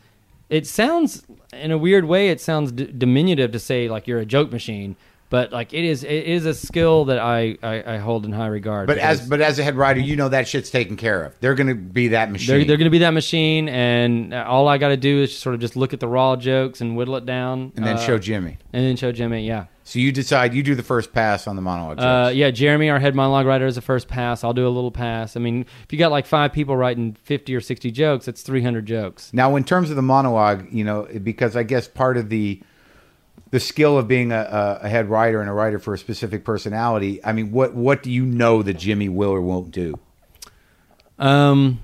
it sounds in a weird way it sounds d- diminutive to say like you're a joke machine, but like it is it is a skill that I I, I hold in high regard. But as but as a head writer, you know that shit's taken care of. They're going to be that machine. they're, they're going to be that machine, and uh, all I got to do is sort of just look at the raw jokes and whittle it down, and then uh, show Jimmy. and then show Jimmy. Yeah, So you decide you do the first pass on the monologue. Uh, yeah, Jeremy, our head monologue writer, is the first pass. I'll do a little pass. I mean, if you got like five people writing 50 or 60 jokes, that's 300 jokes. Now, in terms of the monologue, you know, because I guess part of the the skill of being a, a a head writer and a writer for a specific personality. I mean, what what do you know that Jimmy will or won't do? Um,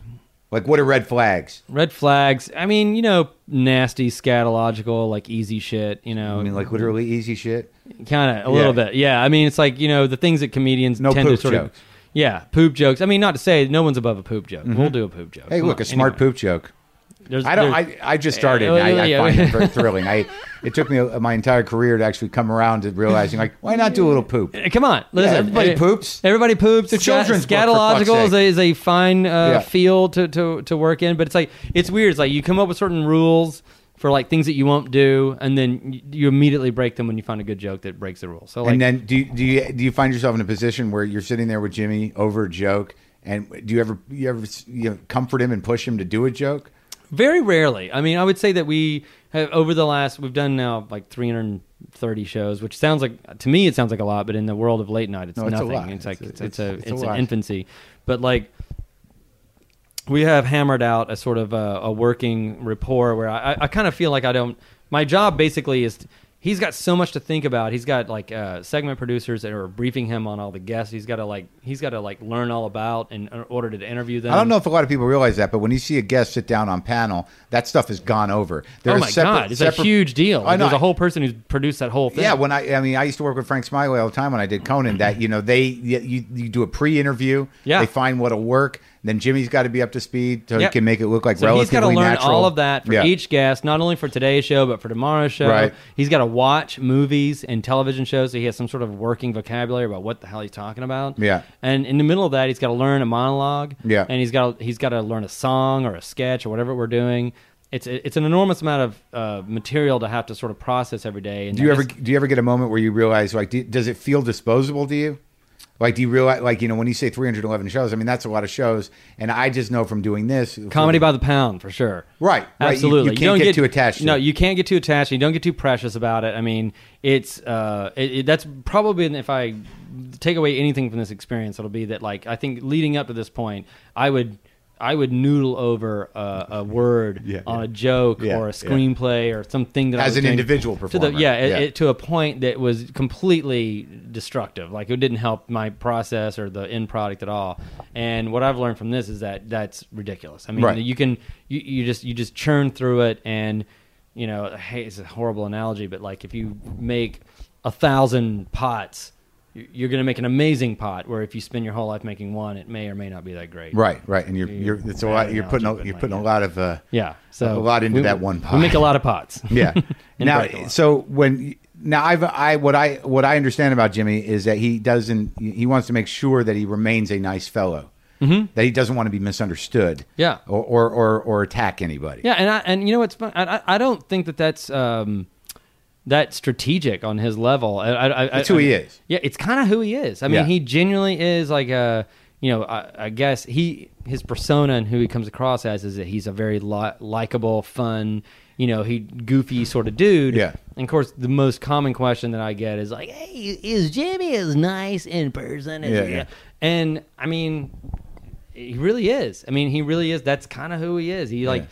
Like, what are red flags? red flags. I mean, you know, nasty, scatological, like easy shit, you know. I mean, like literally easy shit. kind of a Yeah. little bit. Yeah. I mean, it's like, you know, the things that comedians No tend poop to sort jokes. of. Yeah, poop jokes. I mean, not to say no one's above a poop joke. We'll do a poop joke. Mm-hmm. Hey, Come look, on, a smart anyway. poop joke. There's- I don't. I, I just started. Uh, I, I yeah. find it very thrilling. I it took me a, my entire career to actually come around to realizing like why not do a little poop? Uh, Come on, listen. everybody Uh, poops. Everybody poops. It's a children's book, for fuck's Scatological is a, is a fine uh, Yeah. field to, to to work in, but it's like it's weird. It's like you come up with certain rules for like things that you won't do, and then you, you immediately break them when you find a good joke that breaks the rules. So like, and then do you, do you do you find yourself in a position where you're sitting there with Jimmy over a joke, and do you ever you ever you know, comfort him and push him to do a joke? Very rarely. I mean, I would say that we have over the last we've done now like 330 shows, which sounds like to me it sounds like a lot, but in the world of late night, it's No, it's nothing. It's like It's it's, a- it's, it's a it's, lot. an infancy, but like we have hammered out a sort of a, a working rapport where I, I kind of feel like I don't. My job basically is. He's got so much to think about. He's got like uh, segment producers that are briefing him on all the guests. He's got to like he's got to like learn all about in order to interview them. I don't know if a lot of people realize that, but when you see a guest sit down on panel, that stuff has gone over. There oh my separate- god, it's separate- a huge deal. I know. There's a whole person who's produced that whole thing. Yeah, when I, I mean, I used to work with Frank Smiley all the time when I did Conan. That you know, they you, you do a pre-interview. Yeah. they find what'll work. Then Jimmy's got to be up to speed so Yep. he can make it look like So he's relatively got to learn natural. all of that for Yeah. each guest, not only for today's show but for tomorrow's show. Right. He's got to watch movies and television shows, so he has some sort of working vocabulary about what the hell he's talking about. Yeah. And in the middle of that, he's got to learn a monologue. Yeah. And he's got he's got to learn a song or a sketch or whatever we're doing. It's it's an enormous amount of uh, material to have to sort of process every day. And Do you ever do you ever get a moment where you realize like do, does it feel disposable to you? Like do you realize like you know when you say 311 shows, I mean that's a lot of shows, and I just know from doing this comedy by the pound for sure. Right, right. You- Absolutely. you can't don't get too attached to No, it. you can't get too attached. You don't get too precious about it. I mean, it's uh, it, it, that's probably if I take away anything from this experience, it'll be that like I think leading up to this point, I would. I would noodle over a, a word Yeah, on yeah. a joke Yeah, or a scrlee or something that I As an individual To the, performer, yeah, it- It, to a point that was completely destructive. Like it didn't help my process or the end product at all. And what I've learned from this is that that's ridiculous. I mean, Right. you can you, you just you just churn through it and you know hey it's a horrible analogy but like if you make a thousand pots you're going to make an amazing pot. Where if you spend your whole life making one, it may or may not be that great. Right, right, and you're you're it's a lot. You're putting a, you're putting a lot of uh, Yeah. So A lot into we- that one pot. We make a lot of pots. yeah. Now, break a lot. so when now I've I what I what I understand about Jimmy is that he doesn't he wants to make sure that he remains a nice fellow. Mm-hmm. That he doesn't want to be misunderstood. Yeah. Or or or, or attack anybody. Yeah, and I, and you know what's fun? I, I I don't think that that's um, that strategic on his level. I, I, I, That's who he is. Yeah, it's kind of who he is. I mean, Yeah. he genuinely is like a you know. I, I guess he his persona and who he comes across as is that he's a very li- likable, fun. You know, he goofy sort of dude. Yeah. And of course, the most common question that I get is like, "Hey, is Jimmy as nice in person?" As Yeah, yeah. And I mean, he really is. I mean, he really is. That's kind of who he is. He like Yeah.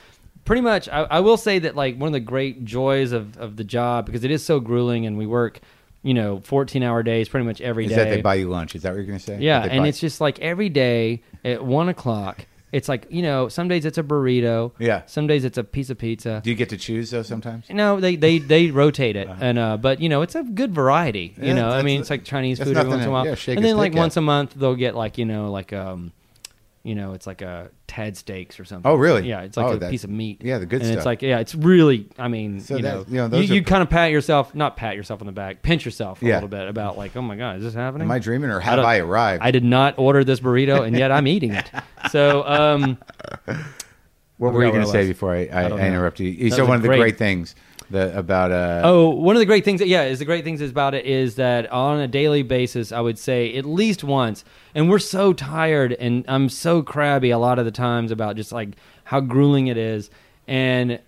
Pretty much. I, I will say that like one of the great joys of of the job because it is so grueling and we work, you know, fourteen hour days pretty much every Is day. that they buy you lunch? Is that what you're going to say? yeah, they and buy- it's just like every day at one o'clock. It's like you know, some days it's a burrito. Yeah. Some days it's a piece of pizza. Do you get to choose though? Sometimes. No, they they they rotate it, and uh, but you know it's a good variety. You Yeah, know, I that's- mean it's like Chinese that's food every nothing once in a to- while, yeah, shake and a then like stick at. once a month they'll get like you know like um, you know it's like a Tad steaks or something. Oh, really? Yeah, it's like Oh, a that- piece of meat. yeah, the good and stuff. it's like yeah, it's really. I mean, So you, that- know, you know, those you, are- kind of pat yourself, not pat yourself on the back, pinch yourself a Yeah. little bit about like, oh my god, is this happening? Am I dreaming or have don't- I, arrived? I did not order this burrito, and yet I'm eating it. So, um, what were you going to say before I, I, I I interrupt you? You said one of the great- great things about uh, Oh, one of the great things, that, yeah, is the great things about it is that on a daily basis, I would say at least once, and we're so tired, and I'm so crabby a lot of the times about just like how grueling it is, and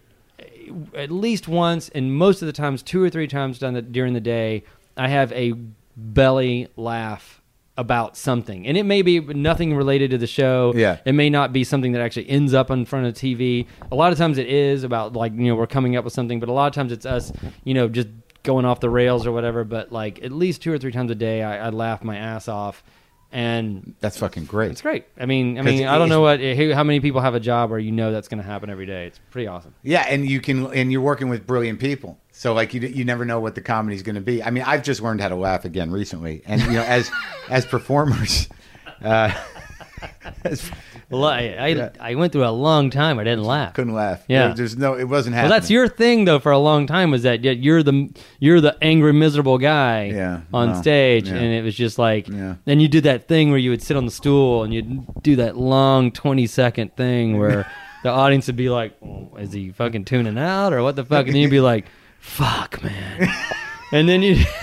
at least once, and most of the times, two or three times done the, during the day, I have a belly laugh about something, and it may be nothing related to the show. Yeah. it may not be something that actually ends up in front of TV. A lot of times it is about like you know we're coming up with something, but a lot of times it's us you know just going off the rails or whatever. But like at least two or three times a day, I, I laugh my ass off, and that's fucking great. it's great. I mean, I mean, I don't know what how many people have a job where you know that's going to happen every day. It's pretty awesome. Yeah, and you can, and you're working with brilliant people. So like you, you never know what the comedy's going to be. I mean, I've just learned how to laugh again recently, and you know, as as performers, uh, as- Well, I I, Yeah. I went through a long time. I didn't laugh. couldn't laugh. Yeah. There- there's no, it wasn't happening. Well, that's your thing though. For a long time, was that you're the you're the angry, miserable guy Yeah, on no, stage, yeah. and it was just like, Yeah. then you did that thing where you would sit on the stool and you'd do that long twenty second thing where the audience would be like, oh, "Is he fucking tuning out or what the fuck?" And you'd be like, "Fuck, man," and then you.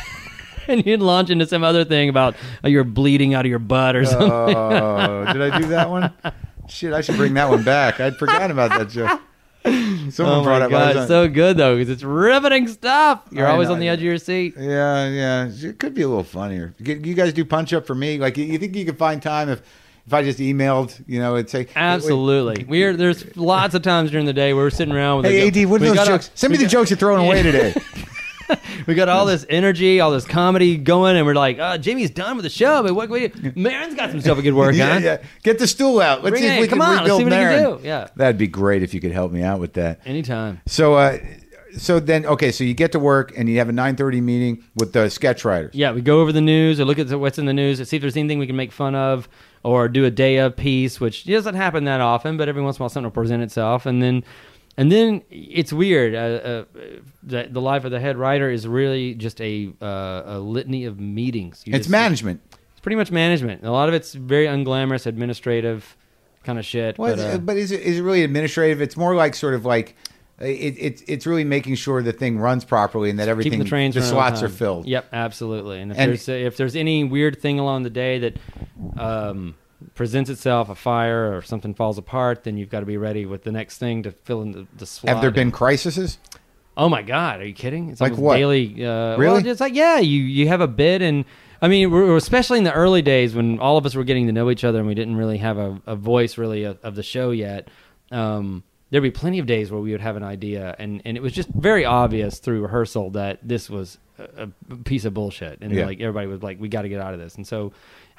And you'd launch into some other thing about oh, you're bleeding out of your butt or something. Oh, did I do that one? Shit, I should bring that one back. I'd forgotten about that joke. Someone oh brought my up. On- it's so good though because it's riveting stuff. You're I always know, on the edge of your seat. Yeah, yeah. It could be a little funnier. You you guys do punch up for me? Like, you- you think you could find time if if I just emailed, you know, and say, Absolutely. We're there's lots of times during the day where we're sitting around with Hey, AD, what are we those jokes? Send me the got- jokes you're throwing away today. We got all this energy, all this comedy going, and we're like, oh, Jimmy's done with the show, but what can we do? Maron's got some stuff we could work yeah, on. yeah. Get the stool out. Let's Bring see if we Come can on, let's see what we Marin. do. Yeah. That'd be great if you could help me out with that. Anytime. So, uh, so then, okay, so you get to work and you have a 9:30 meeting with the sketch writers. Yeah, we go over the news or look at what's in the news and see if there's anything we can make fun of or do a day of peace, which doesn't happen that often, but every once in a while something will present itself. And then, and then it's weird. Uh, uh, the, the life of the head writer is really just a, uh, a litany of meetings. You It's just- management. It's pretty much management. A lot of it's very unglamorous, administrative kind of shit. Well, but, it's- uh, but is it is it really administrative? It's more like sort of like it, it's it's really making sure the thing runs properly and that everything keeping the trains all slots are filled. Yep, absolutely. And if And- there's if there's any weird thing along the day that um, presents itself, a fire or something falls apart, then you've got to be ready with the next thing to fill in the, the slot. Have there been crises? Oh my God, are you kidding? It's Like what? daily. Uh, Really? Well, it's like yeah, you you have a bid, and I mean, we're, especially in the early days when all of us were getting to know each other and we didn't really have a, a voice really of, of the show yet. Um, there'd be plenty of days where we would have an idea, and and it was just very obvious through rehearsal that this was a, a piece of bullshit, and Yeah. like everybody was like, we got to get out of this, and so.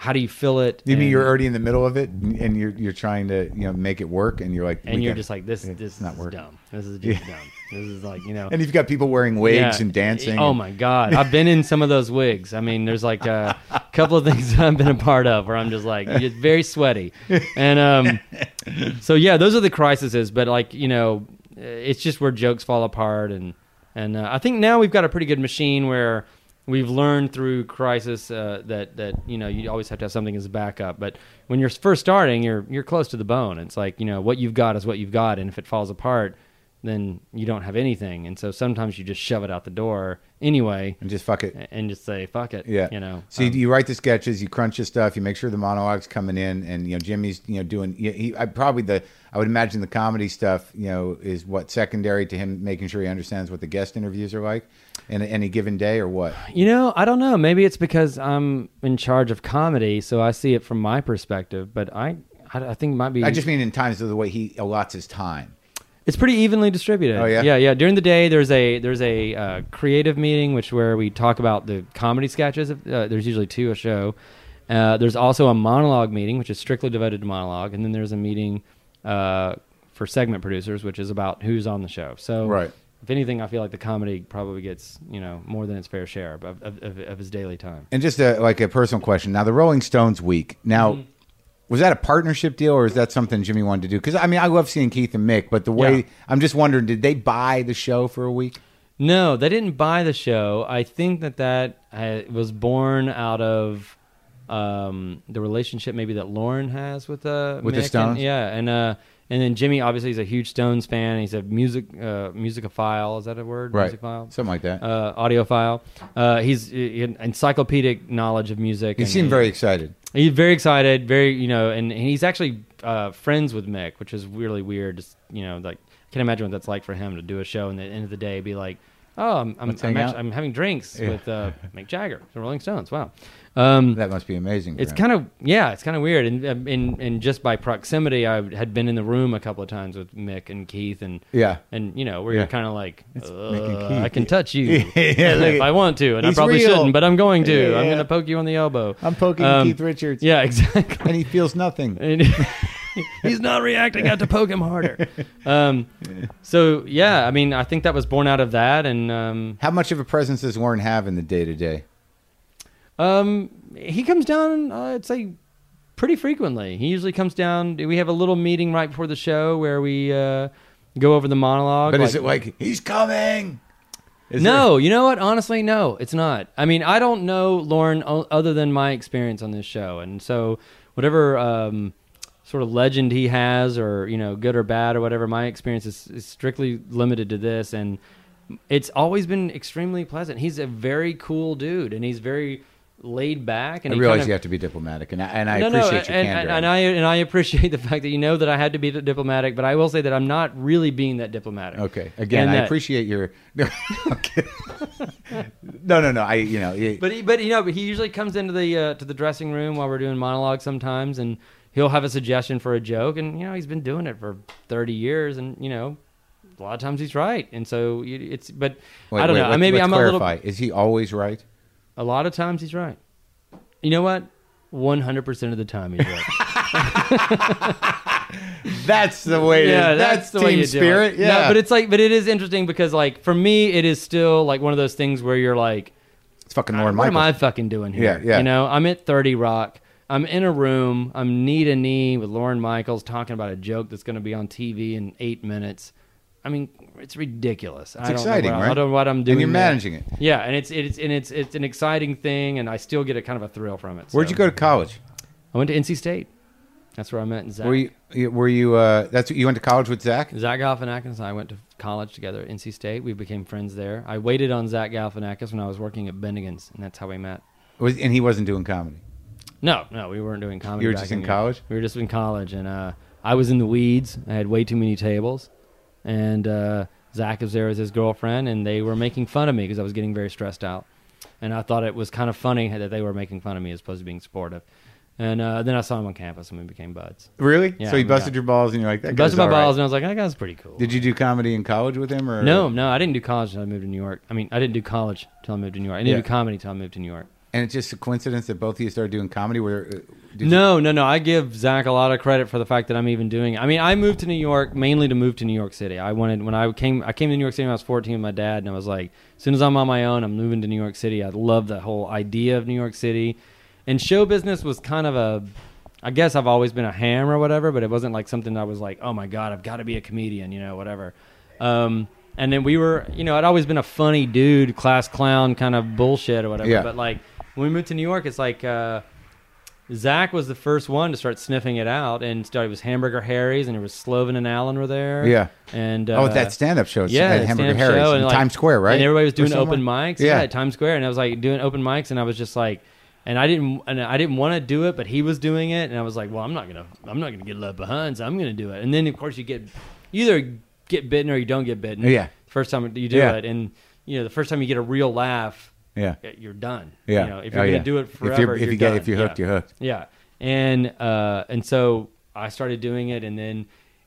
How do you fill it? You mean you're already in the middle of it and you're you're trying to you know make it work and you're like and you're just like this. it's This not is working. dumb. This is just dumb. This is like you know. and you've got people wearing wigs Yeah. and dancing. Oh and- my god, I've been in some of those wigs. I mean, there's like a couple of things that I've been a part of where I'm just like just very sweaty, and um, so yeah, those are the crises. But like you know, it's just where jokes fall apart, and and uh, I think now we've got a pretty good machine where we've learned through crisis uh, that that you know you always have to have something as a backup. But when you're first starting, you're you're close to the bone. It's like you know what you've got is what you've got, and if it falls apart, then you don't have anything. And so sometimes you just shove it out the door anyway and just fuck it. and just say fuck it. Yeah, you know. So you, Um, you write the sketches, you crunch the stuff, you make sure the monologues coming in, and you know Jimmy's you know doing. He, he, I probably the I would imagine the comedy stuff you know is what secondary to him making sure he understands what the guest interviews are like in any given day or what. You know, I don't know. Maybe it's because I'm in charge of comedy, so I see it from my perspective. But I, I, I think it might be. I just mean in times of the way he allots his time. It's pretty evenly distributed. Oh, yeah? yeah, yeah. During the day, there's a there's a uh, creative meeting, which where we talk about the comedy sketches. Uh, there's usually two a show. Uh, there's also a monologue meeting, which is strictly devoted to monologue, and then there's a meeting uh, for segment producers, which is about who's on the show. So, Right. If anything, I feel like the comedy probably gets you know more than its fair share of of, of, of his daily time. And just a, like a personal question. Now the Rolling Stones week. Now. Mm-hmm. Was that a partnership deal, or is that something Jimmy wanted to do? Because I mean, I love seeing Keith and Mick, but the way Yeah. I'm just wondering, did they buy the show for a week? No, they didn't buy the show. I think that that uh, was born out of um, the relationship maybe that Lorne has with uh, With the Mick and- Stones? yeah, and uh, and then Jimmy obviously is a huge Stones fan. He's a music uh, musicophile. Is that a word? Right, Musicophile. something like that. Uh, audiophile. Uh, he's uh, an encyclopedic knowledge of music. he seemed very excited. He's very excited, very you know, and, and he's actually uh, friends with Mick, which is really weird. Just you know, like I can't imagine what that's like for him to do a show and at the end of the day be like, oh, I'm I'm, I'm, hang actu- out. I'm having drinks Yeah. with uh, Mick Jagger, the Rolling Stones. Wow. Um, That must be amazing. it's kind of yeah, it's kind of weird, and um, and and just by proximity, I had been in the room a couple of times with Mick and Keith, and yeah. and you know where Yeah. you're kind of like, "Uh, I can touch you Yeah, if I want to, and I probably real. shouldn't, but I'm going to. I'm going to poke you on the elbow. I'm poking Um, Keith Richards. Yeah, exactly. and he feels nothing. And he's not reacting. I have to poke him harder. Um, so yeah, I mean, I think that was born out of that, and um, How much of a presence does Lorne have in the day to day? um, he comes down. Uh, I'd say pretty frequently. He usually comes down. We have a little meeting right before the show where we uh, go over the monologue. But is it like he's coming? Is no, you know what? Honestly, no, it's not. I mean, I don't know Lorne o- other than my experience on this show, and so whatever um, sort of legend he has, or you know, good or bad or whatever, my experience is, is strictly limited to this, and it's always been extremely pleasant. He's a very cool dude, and he's very laid back. And I realize kind of, you have to be diplomatic, and I, and I no, no, appreciate your and, candor. and, and I and I appreciate the fact that you know that I had to be diplomatic, but I will say that I'm not really being that diplomatic. okay, again, And I that- appreciate your. No, no, no. I, you know, it- But he, but you know, but he usually comes into the uh, to the dressing room while we're doing monologues sometimes, and he'll have a suggestion for a joke, and you know, he's been doing it for thirty years, and you know, a lot of times he's right, and so it's. But wait, I don't wait, know. Let, Maybe I'm clarify. a little. Is he always right? A lot of times he's right. You know what? One hundred percent of the time he's right. That's the way. yeah, it is. that's, the team way you do spirit. it. Yeah, No, but it's like, but it is interesting because, like, for me, it is still like one of those things where you're like, it's fucking what am I fucking doing here? Yeah, yeah. You know, I'm at 30 Rock. I'm in a room. I'm knee to knee with Lorne Michaels talking about a joke that's going to be on TV in eight minutes. I mean, it's ridiculous. It's I don't exciting, what, right? I don't know what I'm doing. and you're there. managing it. Yeah, and it's it's and it's it's an exciting thing, and I still get a kind of a thrill from it. Where'd so. you go to college? I went to NC State. That's where I met Zach. Were you? Were you? Uh, that's you went to college with Zach. Zach Galifianakis and I went to college together at NC State. We became friends there. I waited on Zach Galifianakis when I was working at Bennigan's, and that's how we met. Was, and he wasn't doing comedy. No, no, we weren't doing comedy. You were back just in college? We were just in college, and uh, I was in the weeds. I had way too many tables, and uh, Zach was there with his girlfriend, and they were making fun of me because I was getting very stressed out. And I thought it was kind of funny that they were making fun of me as opposed to being supportive. And uh, then I saw him on campus, and we became buds. Really? Yeah, so he yeah. busted your balls, and you're like, that Busted my all right. balls, and I was like, that guy's pretty cool. Did you do comedy in college with him, or No, no, I didn't do college until I moved to New York. I mean, I didn't do college until I moved to New York. I didn't Yeah. do comedy until I moved to New York. And it's just a coincidence that both of you started doing comedy. Where uh, did you- No, no, no. I give Zach a lot of credit for the fact that I'm even doing. it. I mean, I moved to New York mainly to move to New York City. I wanted when I came. I came to New York City when I was 14 with my dad, and I was like, as soon as I'm on my own, I'm moving to New York City. I love the whole idea of New York City, and show business was kind of a. I guess I've always been a ham or whatever, but it wasn't like something I was like, oh my god, I've got to be a comedian, you know, whatever. Um, and then we were, you know, I'd always been a funny dude, class clown, kind of bullshit or whatever. Yeah. But like when we moved to New York, it's like. Uh, Zach was the first one to start sniffing it out, and started it was Hamburger Harry's, and it was Slovin and Allen were there. Yeah. and uh, oh, that stand-up show. yeah, at Hamburger Harry's show, in and, like- Times Square, right? And everybody was doing open mics. Yeah. Yeah. at Times Square, and I was like doing open mics, and I was just like, and I didn't, and I didn't want to do it, but he was doing it, and I was like, well, I'm not gonna, I'm not gonna get left behind, so I'm gonna do it. And then of course you get, you either get bitten or you don't get bitten. Yeah. First time you do Yeah. it, and you know the first time you get a real laugh, Yeah. you're done. Yeah. You know, if you're Oh, gonna yeah. do it If you're- forever, if you're you get- if you're hooked, Yeah. you're hooked. Yeah, and uh, and so I started doing it, and then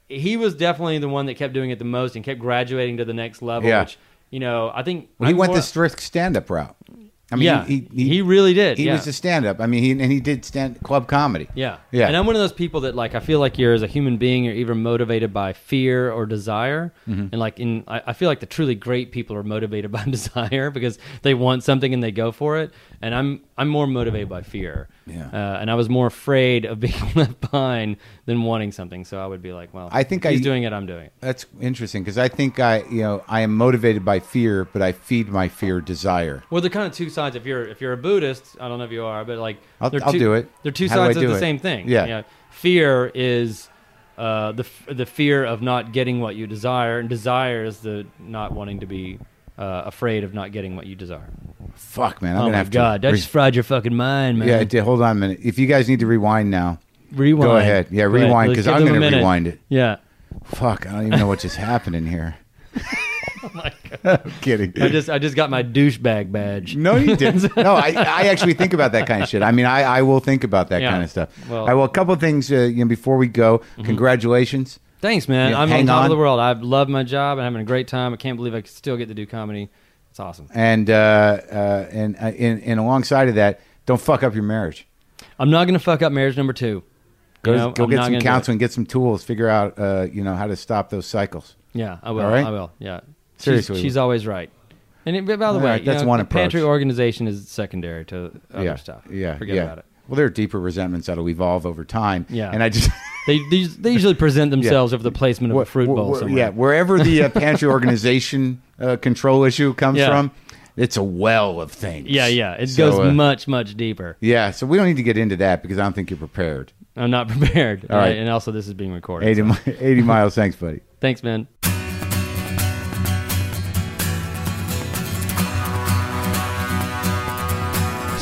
he was definitely the one that kept doing it the most and kept graduating to the next level. Yeah. Which you know, I think Well, he went the strict stand-up route. I mean, yeah, he, he, really did. He yeah. was a stand-up. I mean, he and he did stand club comedy. Yeah. Yeah. And I'm one of those people that like I feel like you're as a human being you're either motivated by fear or desire. Mm-hmm. And like in I, I feel like the truly great people are motivated by desire because they want something and they go for it. And I'm I'm more motivated by fear. Yeah. Uh, and I was more afraid of being left behind than wanting something. So I would be like, well, I think he's I- doing it, I'm doing it. That's interesting because I think I, you know, I am motivated by fear, but I feed my fear desire. Well, they're kind of two sides. If you're if you're a Buddhist, I don't know if you are, but like I'll- they're I'll two, do it. They're two How sides of the it? same thing. Yeah. You know, fear is uh, the f- the fear of not getting what you desire, and desire is the not wanting to be uh, afraid of not getting what you desire. Fuck, man. I'm oh gonna my have god, to. that just fried your fucking mind, man. yeah, it did. hold on a minute. If you guys need to rewind now, rewind. go ahead. Yeah, rewind because I'm going to rewind it. Yeah. Fuck, I don't even know what just happened in here. Oh my god. I'm kidding. I just I just got my douchebag badge. No, you didn't. No, I, I actually think about that kind of shit. I mean, I, I will think about that Yeah. kind of stuff. Well- well, a couple of things uh, you know, before we go. Congratulations. Thanks, man. Yeah, I'm on top on. of the world. I've loved my job and having a great time. I can't believe I still get to do comedy. It's awesome. And uh, uh, and, uh, and and alongside of that, don't fuck up your marriage. I'm not going to fuck up marriage number two. Go, You know, go I'm get some gonna do it. counseling, get some tools, figure out uh, you know how to stop those cycles. Yeah, I will. All right? I will. Yeah. She's- Seriously. she's, always right. And it, by the All way, right, that's know, one the approach. pantry organization is secondary to other yeah, stuff. yeah, forget yeah. about it. Well, there are deeper resentments that'll evolve over time. Yeah. and I just They, they they usually present themselves over the placement of a fruit Wh- bowl wh- somewhere. Yeah, wherever the uh, pantry organization uh, control issue comes Yeah. from, it's a well of things. yeah, yeah. It So, goes uh, much much deeper. Yeah, so we don't need to get into that because I don't think you're prepared. I'm not prepared. All right. and also this is being recorded. AD, so- mi- AD Miles, thanks, buddy. Thanks, man.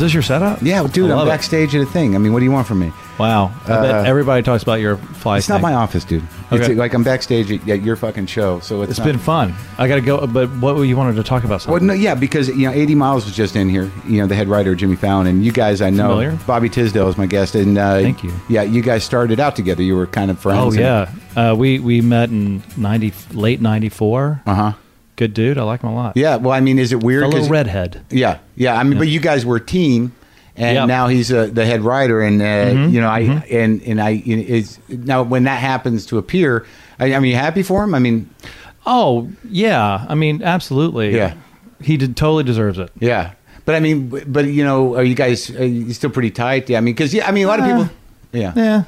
This your setup? Yeah, dude, I'm it. backstage at a thing. I mean, what do you want from me? Wow. I Uh, bet everybody talks about your fly. It's not my office, dude. It's like I'm backstage at, at your fucking show, so it's, It's not- been fun. I got to go. But what you wanted to talk about? Well, no, yeah, because you know, AD Miles was just in here. You know, the head writer Jimmy Fallon, and you guys, I know, Familiar. Bobby Tisdale is my guest, and uh, Thank you. Yeah, you guys started out together. You were kind of friends. oh yeah. Uh, we we met in ninety late ninety four. Uh huh. Good dude. I like him a lot. Yeah. Well, I mean, is it weird? Fellow 'cause- redhead. Yeah, yeah. I mean, but you guys were a team, and Yeah. now he's uh, the head writer, and uh, Mm-hmm. you know, I and and I is now when that happens to appear. I, I mean, you happy for him? I mean, Oh yeah. I mean, absolutely. Yeah. He did totally deserves it. yeah. But I mean, but, you know, are you guys are you still pretty tight? Yeah. I mean, because yeah, I mean, a lot of Uh, people. Yeah. Yeah.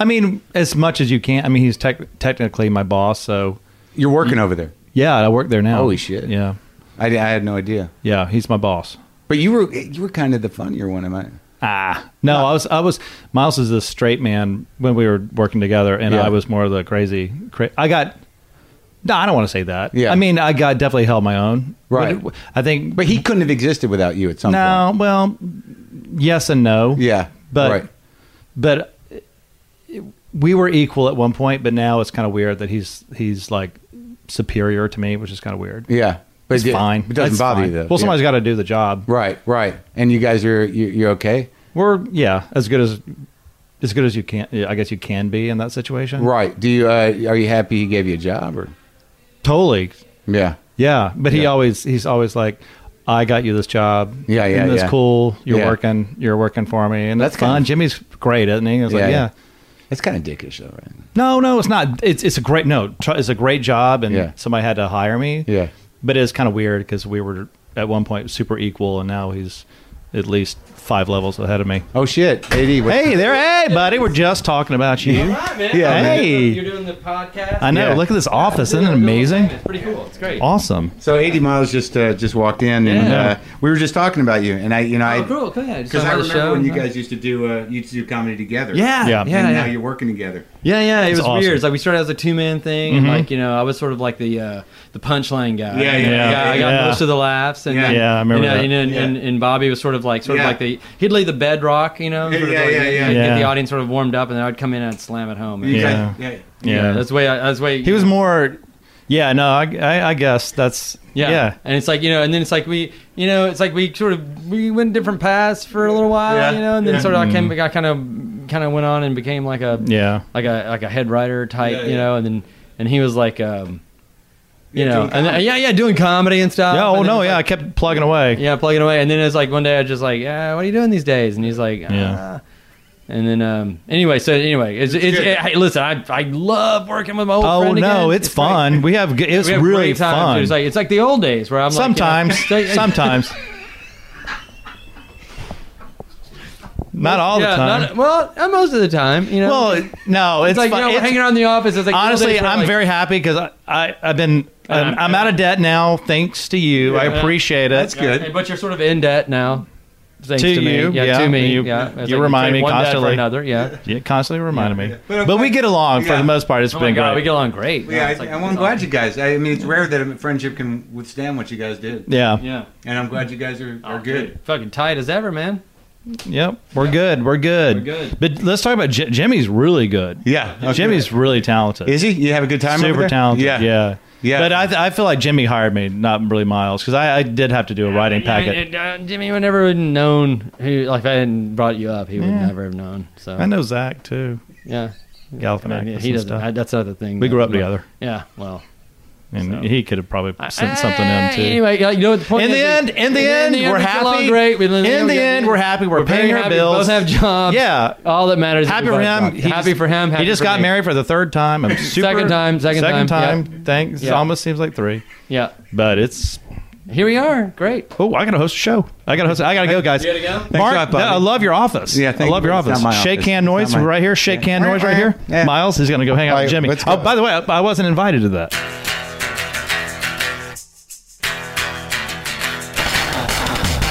I mean, as much as you can. I mean, he's tec- technically my boss, so You're working over there. Yeah, I work there now. Holy shit. Yeah. I, I had no idea. Yeah. He's my boss. But you were you were kind of the funnier one, am I? Ah, no, I was, I was. Miles is the straight man when we were working together, and Yeah. I was more of the crazy. Cra- I got. No, I don't want to say that. Yeah. I mean, I got definitely held my own. Right. But I think. But he couldn't have existed without you at some point. no, well, yes and no. Yeah. But right. but it- we were equal at one point, but now it's kind of weird that he's he's like superior to me, which is kind of weird. Yeah. But It's it- fine. It doesn't That's bother fine. you though. Well, Yeah. somebody's got to do the job. Right. Right. And you guys are you, you're okay. We're yeah, as good as as good as you can. I guess you can be in that situation. Right. Do you uh, are you happy he gave you a job or? Totally. Yeah. Yeah, but he always he's always like, I got you this job. Yeah, yeah, and it's yeah. cool. You're Yeah. working. You're working for me, and That's that's fun. kinda- Jimmy's great, isn't he? I was Yeah, like, yeah. It's kind of dickish though, right? No, no, it's not. It's it's a great no. tr- It's a great job, and Yeah. somebody had to hire me. Yeah. but it's kind of weird because we were at one point super equal, and now he's at least five levels ahead of me. Oh shit, AD. Hey there, hey buddy, we're just talking about you. man. Yeah, Hey. You're doing the podcast. I know. Yeah. Look at this office, isn't it amazing? It's pretty cool. It's great. Awesome. So AD Miles just uh, just walked in, and Yeah. uh, we were just talking about you, and I, you know, Oh, I cool. Cool. Yeah. just because I talking about the remember when you guys used to do uh, you used to do comedy together. Yeah. Yeah. Yeah. and Yeah. now you're working together. Yeah, yeah, it was awesome. weird. It's like we started as a two man thing, and like you know, I was sort of like the uh, the punchline guy. Yeah, yeah, I got, yeah, I got yeah. most of the laughs, and Yeah. then, Yeah, I remember you know, that. And, and, Yeah. and, and Bobby was sort of like sort Yeah. of like the he'd lay the bedrock, you know, Yeah, of yeah, like, yeah, get- yeah. get the audience sort of warmed up, and then I'd come in and I'd slam it home. Yeah. guys- yeah. Yeah. that's the way. I, that's the way He was more. Yeah, no, I, I, I guess that's Yeah. yeah. And it's like, you know, and then it's like we, you know, it's like we sort of, we went different paths for a little while, Yeah. you know, and then Yeah. sort of I came, I kind of, kind of went on and became like a, Yeah. like a, like a head writer type, Yeah, you know, and then, and he was like, um, you Yeah, know, doing and then, comedy. yeah, yeah, doing comedy and stuff. Yeah, oh and no, it's yeah, I kept plugging away. yeah, plugging away. And then it's like one day I just like, yeah, what are you doing these days? And he's like, Yeah. ah. And then, um, anyway, so anyway, it's, it's, good. hey, listen, I, I love working with my old Oh friend no, again. it's, great. fun. We have it's We have really great fun. It's like it's like the old days where I'm sometimes, like, you know, sometimes. Not all yeah, the time. not- well, most of the time, you know. well, no, it's, it's like fun. you know, It's- hanging around the office. It's like honestly, I'm like, very happy because I, I I've been I'm, I'm out of debt now thanks to you. I Yeah. appreciate it. That's good. Hey, but you're sort of in debt now. Thanks To to, me. you, yeah, yeah. to me, You- yeah. you like remind me one debt constantly. for another, yeah. You constantly reminded me, But I'm but we get along for the most part. It's Oh my been god, we get along great. Yeah, It's I, like- I'm glad you guys. I mean, it's rare that a friendship can withstand what you guys did, Yeah. Yeah, and I'm glad you guys are, are Oh, good. Fucking tight as ever, man. Yep. We're good. We're good. We're good. But let's talk about J- Jimmy's really good. Yeah, okay. Jimmy's really talented. Is he? You have a good time? over super there? talented. Yeah, Yeah. Yeah. But I, th- I feel like Jimmy hired me, not really Miles, because I, I did have to do a writing I packet. it, uh, Jimmy would never have known who, like, if I hadn't brought you up, he would Yeah. never have known. So, I know Zach too. yeah. Galifianakis Yeah, and he doesn't. stuff. I, that's another thing. We though. grew up together, Yeah, well. And So. he could have probably sent something Eh, in too. Anyway, you know what the point In is? the end, in the end, we're we get along happy. Great. We, In the end, we're happy. We're, very paying our happy. bills. We both have jobs. Yeah. all that matters. Happy we for him. have jobs. He happy just- for him. Happy he just got me. married for the third time. I'm super. Second time, second time, time. Thanks. It Yeah. almost seems like three, Yeah, but it's. here we are. Great. Oh, I gotta host a show. I gotta host. I gotta go, guys. You gotta go? Thanks Marc, a lot, I love your office. Yeah, I love you. your It's office. Shake office. can noise right here. Shake Yeah. can noise right here. Miles, he's gonna go hang out with Jimmy. Oh, by the way, I, I wasn't invited to that.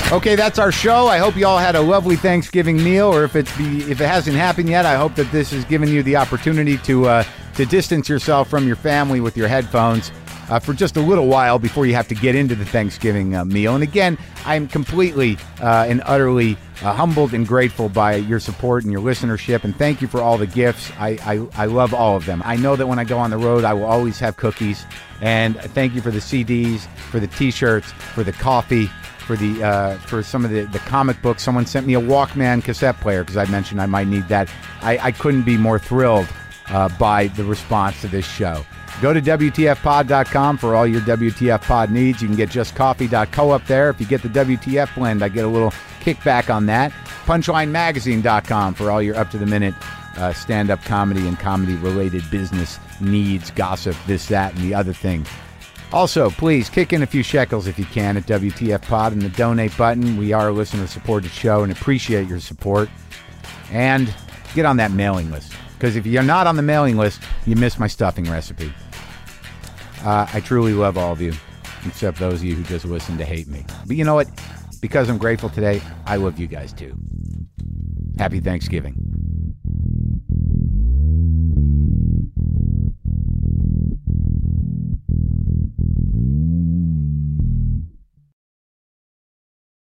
Okay, that's our show. I hope you all had a lovely Thanksgiving meal, or if it's be, if it hasn't happened yet, I hope that this has given you the opportunity to uh, to distance yourself from your family with your headphones uh, for just a little while before you have to get into the Thanksgiving uh, meal. And again, I'm completely uh, and utterly uh, humbled and grateful by your support and your listenership, and thank you for all the gifts. I, I I love all of them. I know that when I go on the road, I will always have cookies, and thank you for the CDs, for the T-shirts, for the coffee for the uh, for some of the, the comic books. Someone sent me a Walkman cassette player because I mentioned I might need that. I, I couldn't be more thrilled uh, by the response to this show. Go to WTFpod.com for all your WTF pod needs. You can get justcoffee.co up there. If you get the WTF blend, I get a little kickback on that. Punchlinemagazine.com for all your up to the minute uh, stand up comedy and comedy related business needs, gossip, this, that, and the other thing. Also, please kick in a few shekels if you can at WTF Pod and the donate button. We are a listener supported show and appreciate your support. And get on that mailing list because if you're not on the mailing list, you miss my stuffing recipe. Uh, I truly love all of you, except those of you who just listen to hate me. But you know what? Because I'm grateful today, I love you guys too. Happy Thanksgiving.